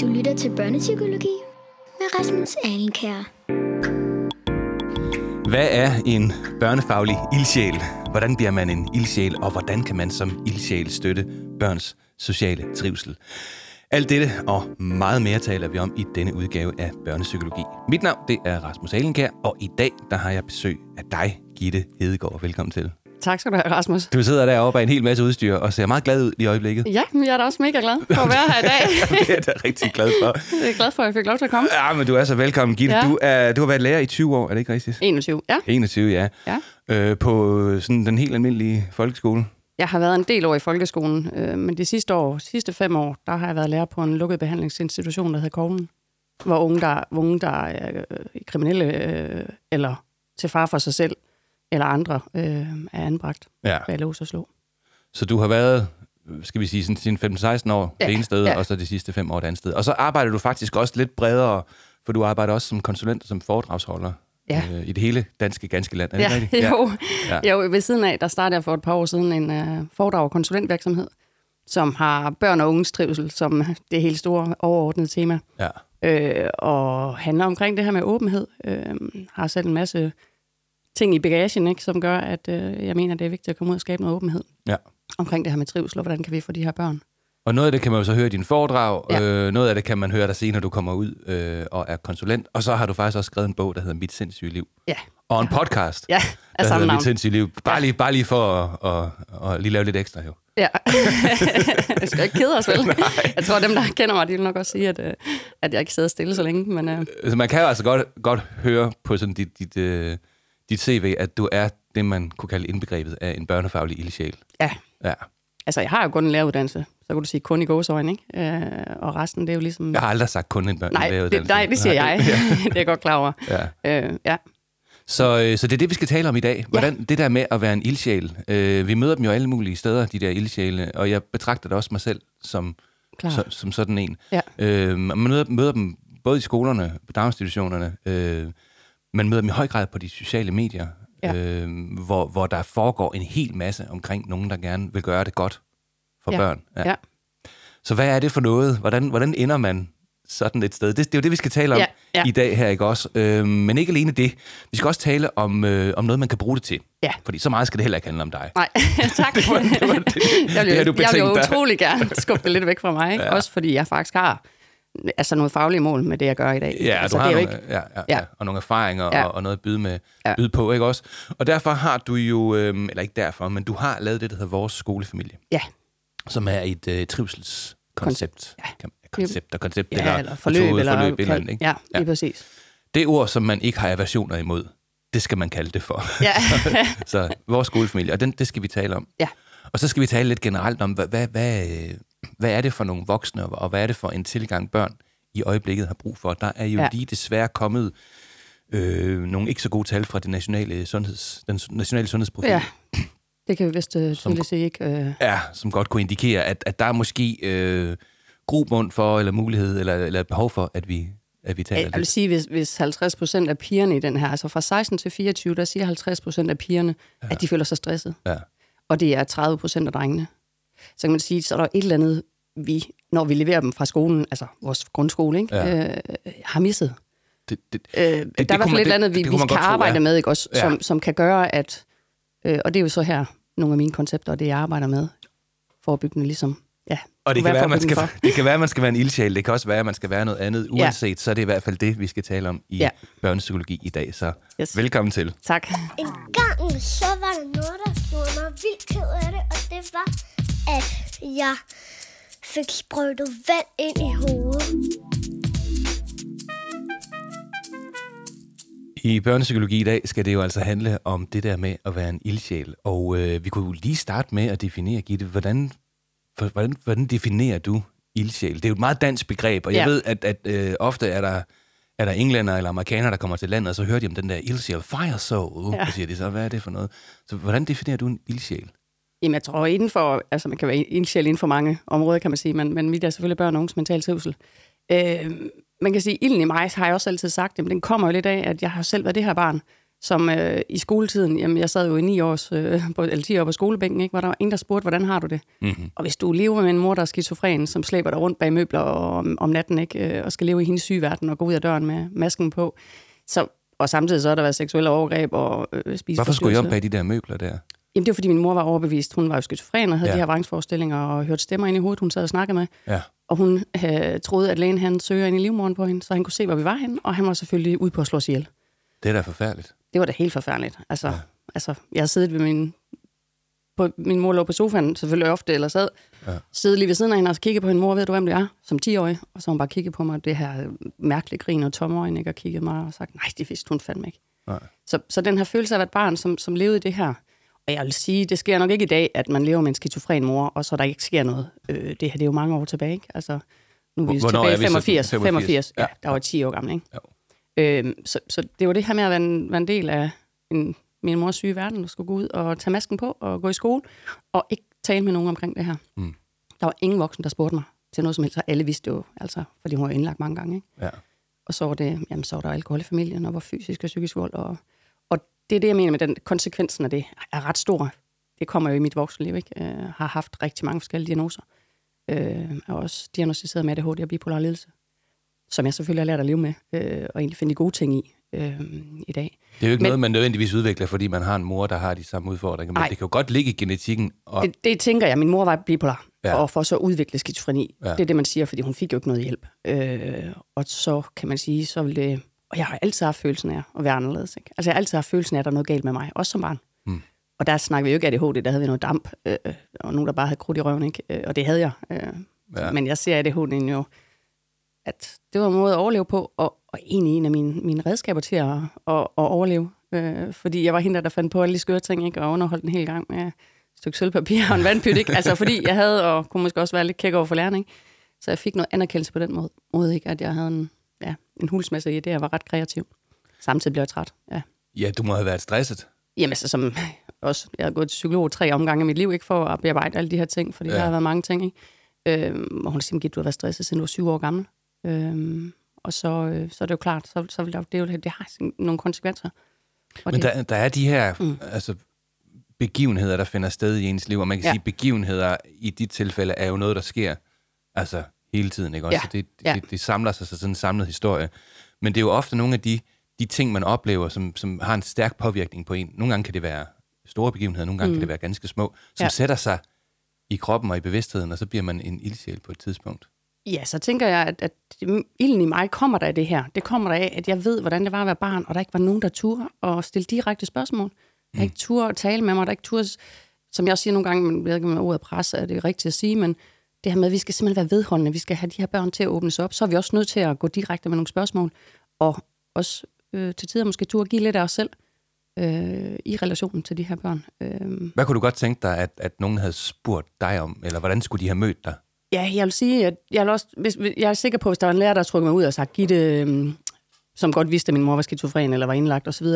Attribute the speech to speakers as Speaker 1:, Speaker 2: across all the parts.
Speaker 1: Du lytter til Børnepsykologi med Rasmus Alenkær.
Speaker 2: Hvad er en børnefaglig ildsjæl? Hvordan bliver man en ildsjæl, og hvordan kan man som ildsjæl støtte børns sociale trivsel? Alt dette og meget mere taler vi om i denne udgave af Børnepsykologi. Mit navn det er Rasmus Alenkær, og i dag der har jeg besøg af dig, Gitte Hedegaard. Velkommen til.
Speaker 3: Tak skal du have, Rasmus.
Speaker 2: Du sidder deroppe af en hel masse udstyr og ser meget glad ud i øjeblikket.
Speaker 3: Ja, men jeg er da også mega glad for at være her i dag.
Speaker 2: det er jeg da rigtig glad for.
Speaker 3: Jeg er glad for, at jeg fik lov til at komme.
Speaker 2: Ja, men du er så velkommen, Gitte.
Speaker 3: Ja.
Speaker 2: Du, er, du har været lærer i 20 år, er det ikke rigtigt?
Speaker 3: 21, ja.
Speaker 2: 21, ja.
Speaker 3: ja.
Speaker 2: Øh, på sådan den helt almindelige folkeskole.
Speaker 3: Jeg har været en del år i folkeskolen, øh, men de sidste år, sidste fem år, der har jeg været lærer på en lukket behandlingsinstitution, der hedder Koglen, hvor unge, der, unge, der er øh, kriminelle øh, eller til far for sig selv eller andre, øh, er anbragt
Speaker 2: Ja.
Speaker 3: bag lås og slå.
Speaker 2: Så du har været, skal vi sige, sådan sine 15-16 år
Speaker 3: Ja,
Speaker 2: det ene sted,
Speaker 3: ja.
Speaker 2: og så de sidste fem år det andet sted. Og så arbejder du faktisk også lidt bredere, for du arbejder også som konsulent og som foredragsholder
Speaker 3: Ja.
Speaker 2: øh, i det hele danske, ganske land. Er det
Speaker 3: Ja,
Speaker 2: rigtigt?
Speaker 3: jo.
Speaker 2: Ja.
Speaker 3: Ja. jo, ved siden af, der startede jeg for et par år siden en uh, foredrag- og konsulentvirksomhed, som har børn og unges trivsel som det helt store overordnede tema.
Speaker 2: ja.
Speaker 3: øh, og handler omkring det her med åbenhed. Øh, har selv en masse ting i bagagen, ikke, som gør, at øh, jeg mener, det er vigtigt at komme ud og skabe noget åbenhed
Speaker 2: Ja.
Speaker 3: omkring det her med trivsel, og hvordan kan vi få de her børn.
Speaker 2: Og noget af det kan man jo så høre i din foredrag,
Speaker 3: Ja.
Speaker 2: øh, noget af det kan man høre dig sige, når du kommer ud øh, og er konsulent. Og så har du faktisk også skrevet en bog, der hedder Mit sindssyge liv.
Speaker 3: Ja,
Speaker 2: Og en podcast,
Speaker 3: ja
Speaker 2: der hedder
Speaker 3: navn.
Speaker 2: Mit sindssyge liv. Bare lige, bare lige for at, at, at lige lave lidt ekstra jo.
Speaker 3: Ja. jeg skal ikke kede os, vel? jeg tror, dem, der kender mig, de vil nok også sige, at, øh, at jeg ikke sidder stille så længe. Men øh,
Speaker 2: Altså, man kan jo altså godt, godt høre på sådan dit, dit, øh, dit CV, at du er det, man kunne kalde indbegrebet af en børnefaglig ildsjæl.
Speaker 3: ja,
Speaker 2: Ja.
Speaker 3: altså, jeg har jo kun en læreruddannelse, så kan du sige kun i gåsøjne, ikke? Øh, og resten, det er jo ligesom...
Speaker 2: Jeg har aldrig sagt kun en børn.
Speaker 3: nej, det,
Speaker 2: læreruddannelse.
Speaker 3: nej, det siger jeg. det er jeg godt klar over.
Speaker 2: Ja.
Speaker 3: Øh, ja.
Speaker 2: Så, øh, så det er det, vi skal tale om i dag. Hvordan det der med at være en ildsjæl. Øh, vi møder dem jo alle mulige steder, de der ildsjæle, og jeg betragter det også mig selv som,
Speaker 3: Klar.
Speaker 2: som, som sådan en.
Speaker 3: Ja.
Speaker 2: Øh, man møder, møder dem både i skolerne, på daginstitutionerne, øh, man møder dem i høj grad på de sociale medier,
Speaker 3: Ja.
Speaker 2: øh, hvor, hvor der foregår en hel masse omkring nogen, der gerne vil gøre det godt for
Speaker 3: Ja.
Speaker 2: børn.
Speaker 3: Ja.
Speaker 2: Så hvad er det for noget? Hvordan, hvordan ender man sådan et sted? Det, det er jo det, vi skal tale om
Speaker 3: Ja, ja.
Speaker 2: i dag her, ikke også? Øh, men ikke alene det. Vi skal også tale om, øh, om noget, man kan bruge det til.
Speaker 3: Ja.
Speaker 2: Fordi så meget skal det heller ikke handle om dig.
Speaker 3: Nej, tak.
Speaker 2: Det var- det var det.
Speaker 3: jeg vil,
Speaker 2: Det du
Speaker 3: jeg vil utrolig gerne skubbe det lidt væk fra mig. Ikke?
Speaker 2: Ja.
Speaker 3: Ja. Også fordi jeg faktisk har altså noget faglige mål med det, jeg gør i dag.
Speaker 2: Ja,
Speaker 3: altså,
Speaker 2: du har
Speaker 3: det er jo
Speaker 2: nogle,
Speaker 3: ikke,
Speaker 2: ja, ja, ja. Og nogle erfaringer
Speaker 3: Ja.
Speaker 2: og, og noget at byde, med,
Speaker 3: Ja.
Speaker 2: byde på, ikke også? Og derfor har du jo, øh, eller ikke derfor, men du har lavet det, der hedder Vores Skolefamilie,
Speaker 3: Ja,
Speaker 2: som er et øh, trivselskoncept.
Speaker 3: Ja.
Speaker 2: Kan- Koncept og koncept,
Speaker 3: ja
Speaker 2: eller,
Speaker 3: eller forløb,
Speaker 2: metode,
Speaker 3: eller,
Speaker 2: forløb, eller andet, ikke?
Speaker 3: Ja, lige ja. præcis.
Speaker 2: Det ord, som man ikke har aversioner imod, det skal man kalde det for.
Speaker 3: Ja.
Speaker 2: Så vores skolefamilie, og den, det skal vi tale om.
Speaker 3: Ja.
Speaker 2: Og så skal vi tale lidt generelt om, hvad, hvad, hvad, øh, hvad er det for nogle voksne, og hvad er det for en tilgang, børn i øjeblikket har brug for. Der er jo ja. Lige desværre kommet øh, nogle ikke så gode tal fra det nationale sundheds, den nationale sundhedsprofil,
Speaker 3: ja, det kan vi vist uh, tydeligt se, ikke? Uh,
Speaker 2: ja, som godt kunne indikere, at, at der er måske øh, grobund for, eller mulighed, eller, eller behov for, at vi, at vi taler
Speaker 3: jeg vil
Speaker 2: lidt.
Speaker 3: sige, hvis, hvis 50 procent af pigerne i den her, altså fra 16 til 24, der siger 50 procent af pigerne, ja. at de føler sig stresset.
Speaker 2: Ja.
Speaker 3: Og det er 30 procent af drengene. Så kan man sige, så er der et eller andet, vi, når vi leverer dem fra skolen, altså vores grundskole, ikke?
Speaker 2: Ja.
Speaker 3: Øh, har misset.
Speaker 2: Det, det,
Speaker 3: Øh, der er i hvert fald et eller andet,
Speaker 2: det-
Speaker 3: vi,
Speaker 2: det
Speaker 3: vi
Speaker 2: kunne man
Speaker 3: kan
Speaker 2: godt tro,
Speaker 3: arbejde
Speaker 2: ja.
Speaker 3: med, ikke også,
Speaker 2: Ja.
Speaker 3: som, som kan gøre, at... Øh, og det er jo så her nogle af mine koncepter, og det jeg arbejder med. Forebyggende ligesom. Ja,
Speaker 2: Og det kan, være, man skal, det kan være, at man skal være en ildsjæl. Det kan også være, at man skal være noget andet. Uanset, så er det i hvert fald det, vi skal tale om i
Speaker 3: Ja.
Speaker 2: børnepsykologi i dag. Så
Speaker 3: Yes.
Speaker 2: velkommen til.
Speaker 3: Tak.
Speaker 1: En gang så var der noget, der gjorde mig vildt ked af det, og det var, at jeg fik sprøjtet vand ind i hovedet.
Speaker 2: I børnepsykologi i dag skal det jo altså handle om det der med at være en ildsjæl. Og øh, vi kunne jo lige starte med at definere, Gitte, hvordan, for, hvordan, hvordan definerer du ildsjæl? Det er jo et meget dansk begreb, og jeg
Speaker 3: Ja.
Speaker 2: ved, at, at øh, ofte er der, er der englænder eller amerikanere, der kommer til landet, og så hører de om den der ildsjæl, fire soul, ja.
Speaker 3: Ja.
Speaker 2: og siger de så, hvad er det for noget? Så hvordan definerer du en ildsjæl?
Speaker 3: Jamen, jeg tror inden for, altså man kan være ildsjæl inden for mange områder, kan man sige, men, men mit er selvfølgelig børn og unges mental trivsel. Øh, man kan sige, ilden i mig, har jeg også altid sagt, jamen, den kommer jo lidt af, at jeg har selv været det her barn, som øh, i skoletiden, jamen jeg sad jo i 9 års, øh, på, eller 10 år på skolebænken, ikke, hvor der var ingen, der spurgte, hvordan har du det?
Speaker 2: Mm-hmm.
Speaker 3: Og hvis du lever med en mor, der er skizofren, som slæber dig rundt bag møbler om, om natten, ikke, øh, og skal leve i hendes syge verden og gå ud af døren med masken på, så, og samtidig så har der været seksuelle overgreb og øh, spise
Speaker 2: Hvorfor skulle I om bag de der møbler der?
Speaker 3: Jamen det var, fordi min mor var overbevist. Hun var jo skizofren og havde
Speaker 2: Ja.
Speaker 3: de her vrangsforestillinger og hørte stemmer ind i hovedet, hun sad og snakkede med.
Speaker 2: Ja.
Speaker 3: Og hun øh, troede, at lægen han søger ind i livmoderen på hende, så han kunne se, hvor vi var henne, og han var selvfølgelig ude på at slå os ihjel.
Speaker 2: Det er da forfærdeligt.
Speaker 3: Det var da helt forfærdeligt. Altså,
Speaker 2: Ja.
Speaker 3: altså jeg har siddet ved min... På, min mor lå på sofaen, selvfølgelig ofte, eller sad.
Speaker 2: Ja.
Speaker 3: Siddet lige ved siden af hende og kiggede på hende. Mor, ved du, hvem det er? Som 10-årig. Og så hun bare kigget på mig, det her mærkelige grin og tomme øjne, ikke? Og kigget mig og sagt, nej, det vidste hun fandme ikke.
Speaker 2: Nej.
Speaker 3: Så, så den her følelse af at være et barn, som, som levede i det her. Jeg vil sige, det sker nok ikke i dag, at man lever med en skizofren mor, og så der ikke sker noget. Øh, det her, det er jo mange år tilbage, ikke? Altså, nu er vi
Speaker 2: Hvornår
Speaker 3: tilbage
Speaker 2: så?
Speaker 3: 85.
Speaker 2: 85?
Speaker 3: 85, ja,
Speaker 2: Ja.
Speaker 3: der var 10 år gammel, ikke?
Speaker 2: Jo.
Speaker 3: Øhm, så, så det var det her med at være en, være en del af en, min mors syge verden, og skulle gå ud og tage masken på og gå i skole, og ikke tale med nogen omkring det her.
Speaker 2: Mm.
Speaker 3: Der var ingen voksen, der spurgte mig til noget som helst, og alle vidste jo, altså, fordi hun var indlagt mange gange. Ikke?
Speaker 2: Ja.
Speaker 3: Og så var, det, jamen, så var der alkohol i familien, og var fysisk og psykisk vold. Og, og det er det, jeg mener med den konsekvensen af det, er ret stor. Det kommer jo i mit voksenliv, ikke? Øh, har haft rigtig mange forskellige diagnoser. Øh, er også diagnostiseret med ADHD og bipolar lidelse, som jeg selvfølgelig har lært at leve med, øh, og egentlig finde de gode ting i øh, i dag.
Speaker 2: Det er jo ikke
Speaker 3: Men-
Speaker 2: noget, man nødvendigvis udvikler, fordi man har en mor, der har de samme udfordringer. Men
Speaker 3: Nej.
Speaker 2: det kan jo godt ligge i genetikken. Og,
Speaker 3: Det, det tænker jeg. Min mor var bipolar,
Speaker 2: Ja.
Speaker 3: og for så udvikle skizofreni.
Speaker 2: Ja.
Speaker 3: Det er det, man siger, fordi hun fik jo ikke noget hjælp. Øh, og så kan man sige, så vil det... Og jeg har altid haft følelsen af at være anderledes. Ikke? Altså jeg har altid haft følelsen af, at der er noget galt med mig, også som barn.
Speaker 2: Mm.
Speaker 3: Og der snakker vi jo ikke ADHD, der havde vi noget damp, øh, og nogen, der bare havde krudt i røven, ikke? Øh, og det havde jeg. Øh,
Speaker 2: Ja.
Speaker 3: Men jeg ser ADHD'en jo, at det var en måde at overleve på, og, og egentlig en af mine, mine redskaber til at, at, at overleve. Øh, fordi jeg var hende, der fandt på alle de skøre ting, ikke? og underholdt den hele gang med et stykke sølvpapir og en vandpyt. Ikke? Altså fordi jeg havde, og kunne måske også være lidt kæk over for. Ikke? Så jeg fik noget anerkendelse på den måde, måde ikke? at jeg havde en, ja, en hulsmasse i det, jeg var ret kreativ. Samtidig blev jeg træt. Ja.
Speaker 2: ja, du må have været stresset.
Speaker 3: Jamen, altså, som også, jeg har gået til psykolog tre omgange i mit liv, ikke for at bearbejde alle de her ting, fordi
Speaker 2: Ja.
Speaker 3: der har været mange ting, ikke? Øhm, og hun siger, at du har været stresset, siden du var syv år gammel. Øhm, og så, øh, så er det jo klart, så, så vil der, det, jo, det har nogle konsekvenser. Og
Speaker 2: Men
Speaker 3: det,
Speaker 2: der, der er de her mm. Altså, begivenheder, der finder sted i ens liv, og man kan. Ja. sige, begivenheder i dit tilfælde er jo noget, der sker altså hele tiden, ikke også?
Speaker 3: Ja.
Speaker 2: Så det,
Speaker 3: Ja.
Speaker 2: det, det samler sig til sådan en samlet historie. Men det er jo ofte nogle af de, de ting, man oplever, som, som har en stærk påvirkning på en. Nogle gange kan det være store begivenheder, nogle gange mm. kan det være ganske små, som ja. Sætter sig i kroppen og i bevidstheden, og så bliver man en ildsjæl på et tidspunkt.
Speaker 3: Ja, så tænker jeg, at, at ilden i mig kommer der af det her. Det kommer der af, at jeg ved, hvordan det var at være barn, og der ikke var nogen, der turde og stille direkte spørgsmål. Der ikke turde at tale med mig, der ikke turde, som jeg også siger nogle gange, men jeg ved ikke, om ordet presse er det rigtigt at sige, men det her med, at vi skal simpelthen være vedholdende, vi skal have de her børn til at åbne sig op, så er vi også nødt til at gå direkte med nogle spørgsmål, og også øh, til tider måske turde give lidt af os selv øh, i relationen til de her børn. Øh,
Speaker 2: Hvad kunne du godt tænke dig, at, at nogen havde spurgt dig om, eller hvordan skulle de have mødt dig?
Speaker 3: Ja, jeg vil sige, at jeg, vil også, hvis, jeg er sikker på, hvis der var en lærer, der trukket mig ud og sagt, Gitte, øhm, som godt vidste, at min mor var skizofren eller var indlagt osv.,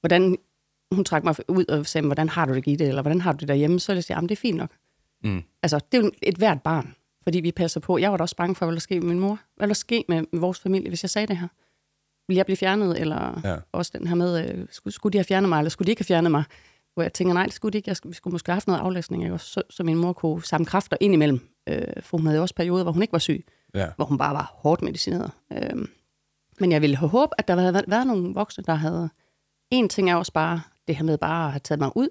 Speaker 3: hvordan hun trak mig ud og sagde, hvordan har du det, Gitte, eller hvordan har du det derhjemme, så ville jeg sige, jamen det er fint nok.
Speaker 2: Mm.
Speaker 3: Altså, det er jo et hvert barn, fordi vi passer på. Jeg var da også bange for, hvad der ske med min mor. Hvad der ske med vores familie, hvis jeg sagde det her? Vil jeg blive fjernet, eller
Speaker 2: Ja.
Speaker 3: også den her med, øh, skulle, skulle de have fjernet mig, eller skulle de ikke have fjernet mig? Hvor jeg tænker, nej, det skulle de ikke. Jeg skulle, vi skulle måske have haft noget aflæsning, ikke? Så, så min mor kunne samle kræfter ind imellem. Øh, for hun havde også perioder, hvor hun ikke var syg,
Speaker 2: Ja.
Speaker 3: hvor hun bare var hårdt medicineret. Øh, men jeg ville have håbet, at der havde været, været nogle voksne, der havde... En ting er også bare det her med bare at have taget mig ud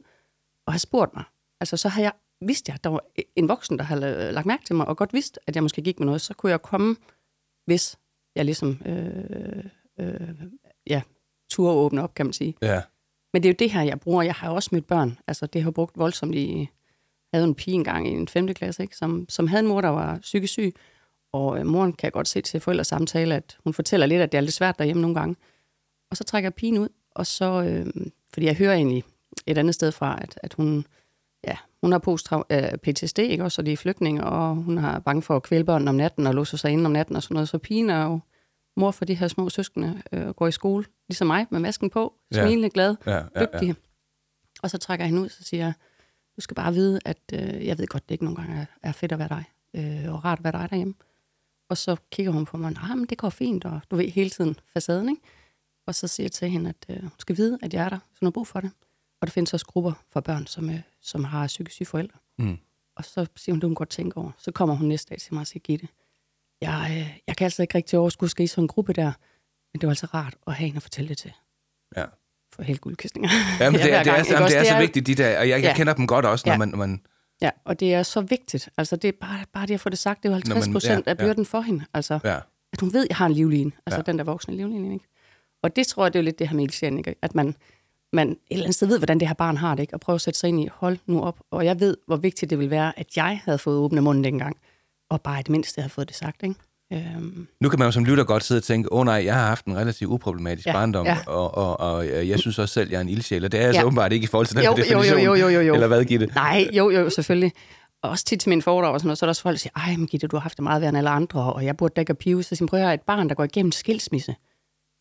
Speaker 3: og have spurgt mig. Altså, så har jeg vidste jeg, at der var en voksen, der havde lagt mærke til mig, og godt vidste, at jeg måske gik med noget, så kunne jeg komme, hvis jeg ligesom, øh, øh, ja, turde åbne op, kan man sige.
Speaker 2: Ja.
Speaker 3: Men det er jo det her, jeg bruger. Jeg har også mødt børn. Altså, det har jeg brugt voldsomt i... Jeg havde en pige engang i en 5. klasse, ikke? Som, som havde en mor, der var psykisk syg. Og øh, moren kan jeg godt se til forældres samtale, at hun fortæller lidt, at det er lidt svært derhjemme nogle gange. Og så trækker jeg pigen ud, og så... Øh, fordi jeg hører egentlig et andet sted fra, at, at hun, ja, hun har post øh, PTSD, ikke? Også, og det er flygtning, og hun har bange for at kvæle børn om natten og låse sig inde om natten og sådan noget. Så pigen er jo mor for de her små søskende, øh, går i skole, ligesom mig, med masken på,
Speaker 2: Ja.
Speaker 3: smilende, glad,
Speaker 2: Ja, ja, ja.
Speaker 3: dygtig. Og så trækker hende ud, så siger du skal bare vide, at øh, jeg ved godt, det ikke nogle gange er, er fedt at være dig, øh, og rart at være dig derhjemme. Og så kigger hun på mig, nej, men det går fint, og du ved hele tiden facaden, ikke? og så siger jeg til hende, at øh, hun skal vide, at jeg er der, så hun har brug for det. Og der findes også grupper for børn, som, øh, som har psykisk syge forældre.
Speaker 2: Mm.
Speaker 3: Og så siger hun, det hun godt tænke over. Så kommer hun næste dag til mig og siger, Gitte, jeg, øh, jeg kan altså ikke rigtig overskue, skal i sådan en gruppe der, men det var altså rart at have en at fortælle det til.
Speaker 2: Ja.
Speaker 3: For helt guldkystninger.
Speaker 2: Jamen, det,
Speaker 3: Ja,
Speaker 2: er, det, er,
Speaker 3: gang,
Speaker 2: jamen,
Speaker 3: også?
Speaker 2: det er
Speaker 3: Det
Speaker 2: så
Speaker 3: er-
Speaker 2: vigtigt, de der, og jeg, jeg
Speaker 3: Ja.
Speaker 2: kender dem godt også, når
Speaker 3: Ja.
Speaker 2: man, når man
Speaker 3: Ja, og det er så vigtigt. Altså, det er bare, bare det at få det sagt. Det er jo
Speaker 2: Når man-
Speaker 3: 50 procent
Speaker 2: ja,
Speaker 3: af
Speaker 2: ja.
Speaker 3: byrden for hende. Altså,
Speaker 2: ja,
Speaker 3: at hun ved, at jeg har en livline. Altså
Speaker 2: Ja.
Speaker 3: ja. den der voksne livline, ikke? Og det tror jeg, det er jo lidt det her med ildsjælen, ikke? At man, man et eller andet sted ved, hvordan det her barn har det, ikke? Og prøve at sætte sig ind i, hold nu op. Og jeg ved, hvor vigtigt det vil være, at jeg havde fået åbne munden dengang. Og bare et mindste havde fået det sagt, ikke? Øhm,
Speaker 2: Nu kan man jo som lytter godt sidde og tænke, åh oh, nej, jeg har haft en relativt uproblematisk
Speaker 3: Ja,
Speaker 2: barndom,
Speaker 3: ja.
Speaker 2: Og, og, og øh, jeg synes også selv, jeg er en ildsjæl, og det er jeg så
Speaker 3: Ja.
Speaker 2: åbenbart ikke i forhold til den
Speaker 3: Jo,
Speaker 2: her
Speaker 3: jo, jo,
Speaker 2: definition.
Speaker 3: jo, jo, jo.
Speaker 2: Eller hvad, Gitte?
Speaker 3: Nej, jo, jo, selvfølgelig. Og også tit til mine foredrag og sådan noget, så er der også folk, der siger, ej, men Gitte, du har haft det meget værre end alle andre, og jeg burde da ikke have pive. Så siger prøv at et barn, der går igennem skilsmisse,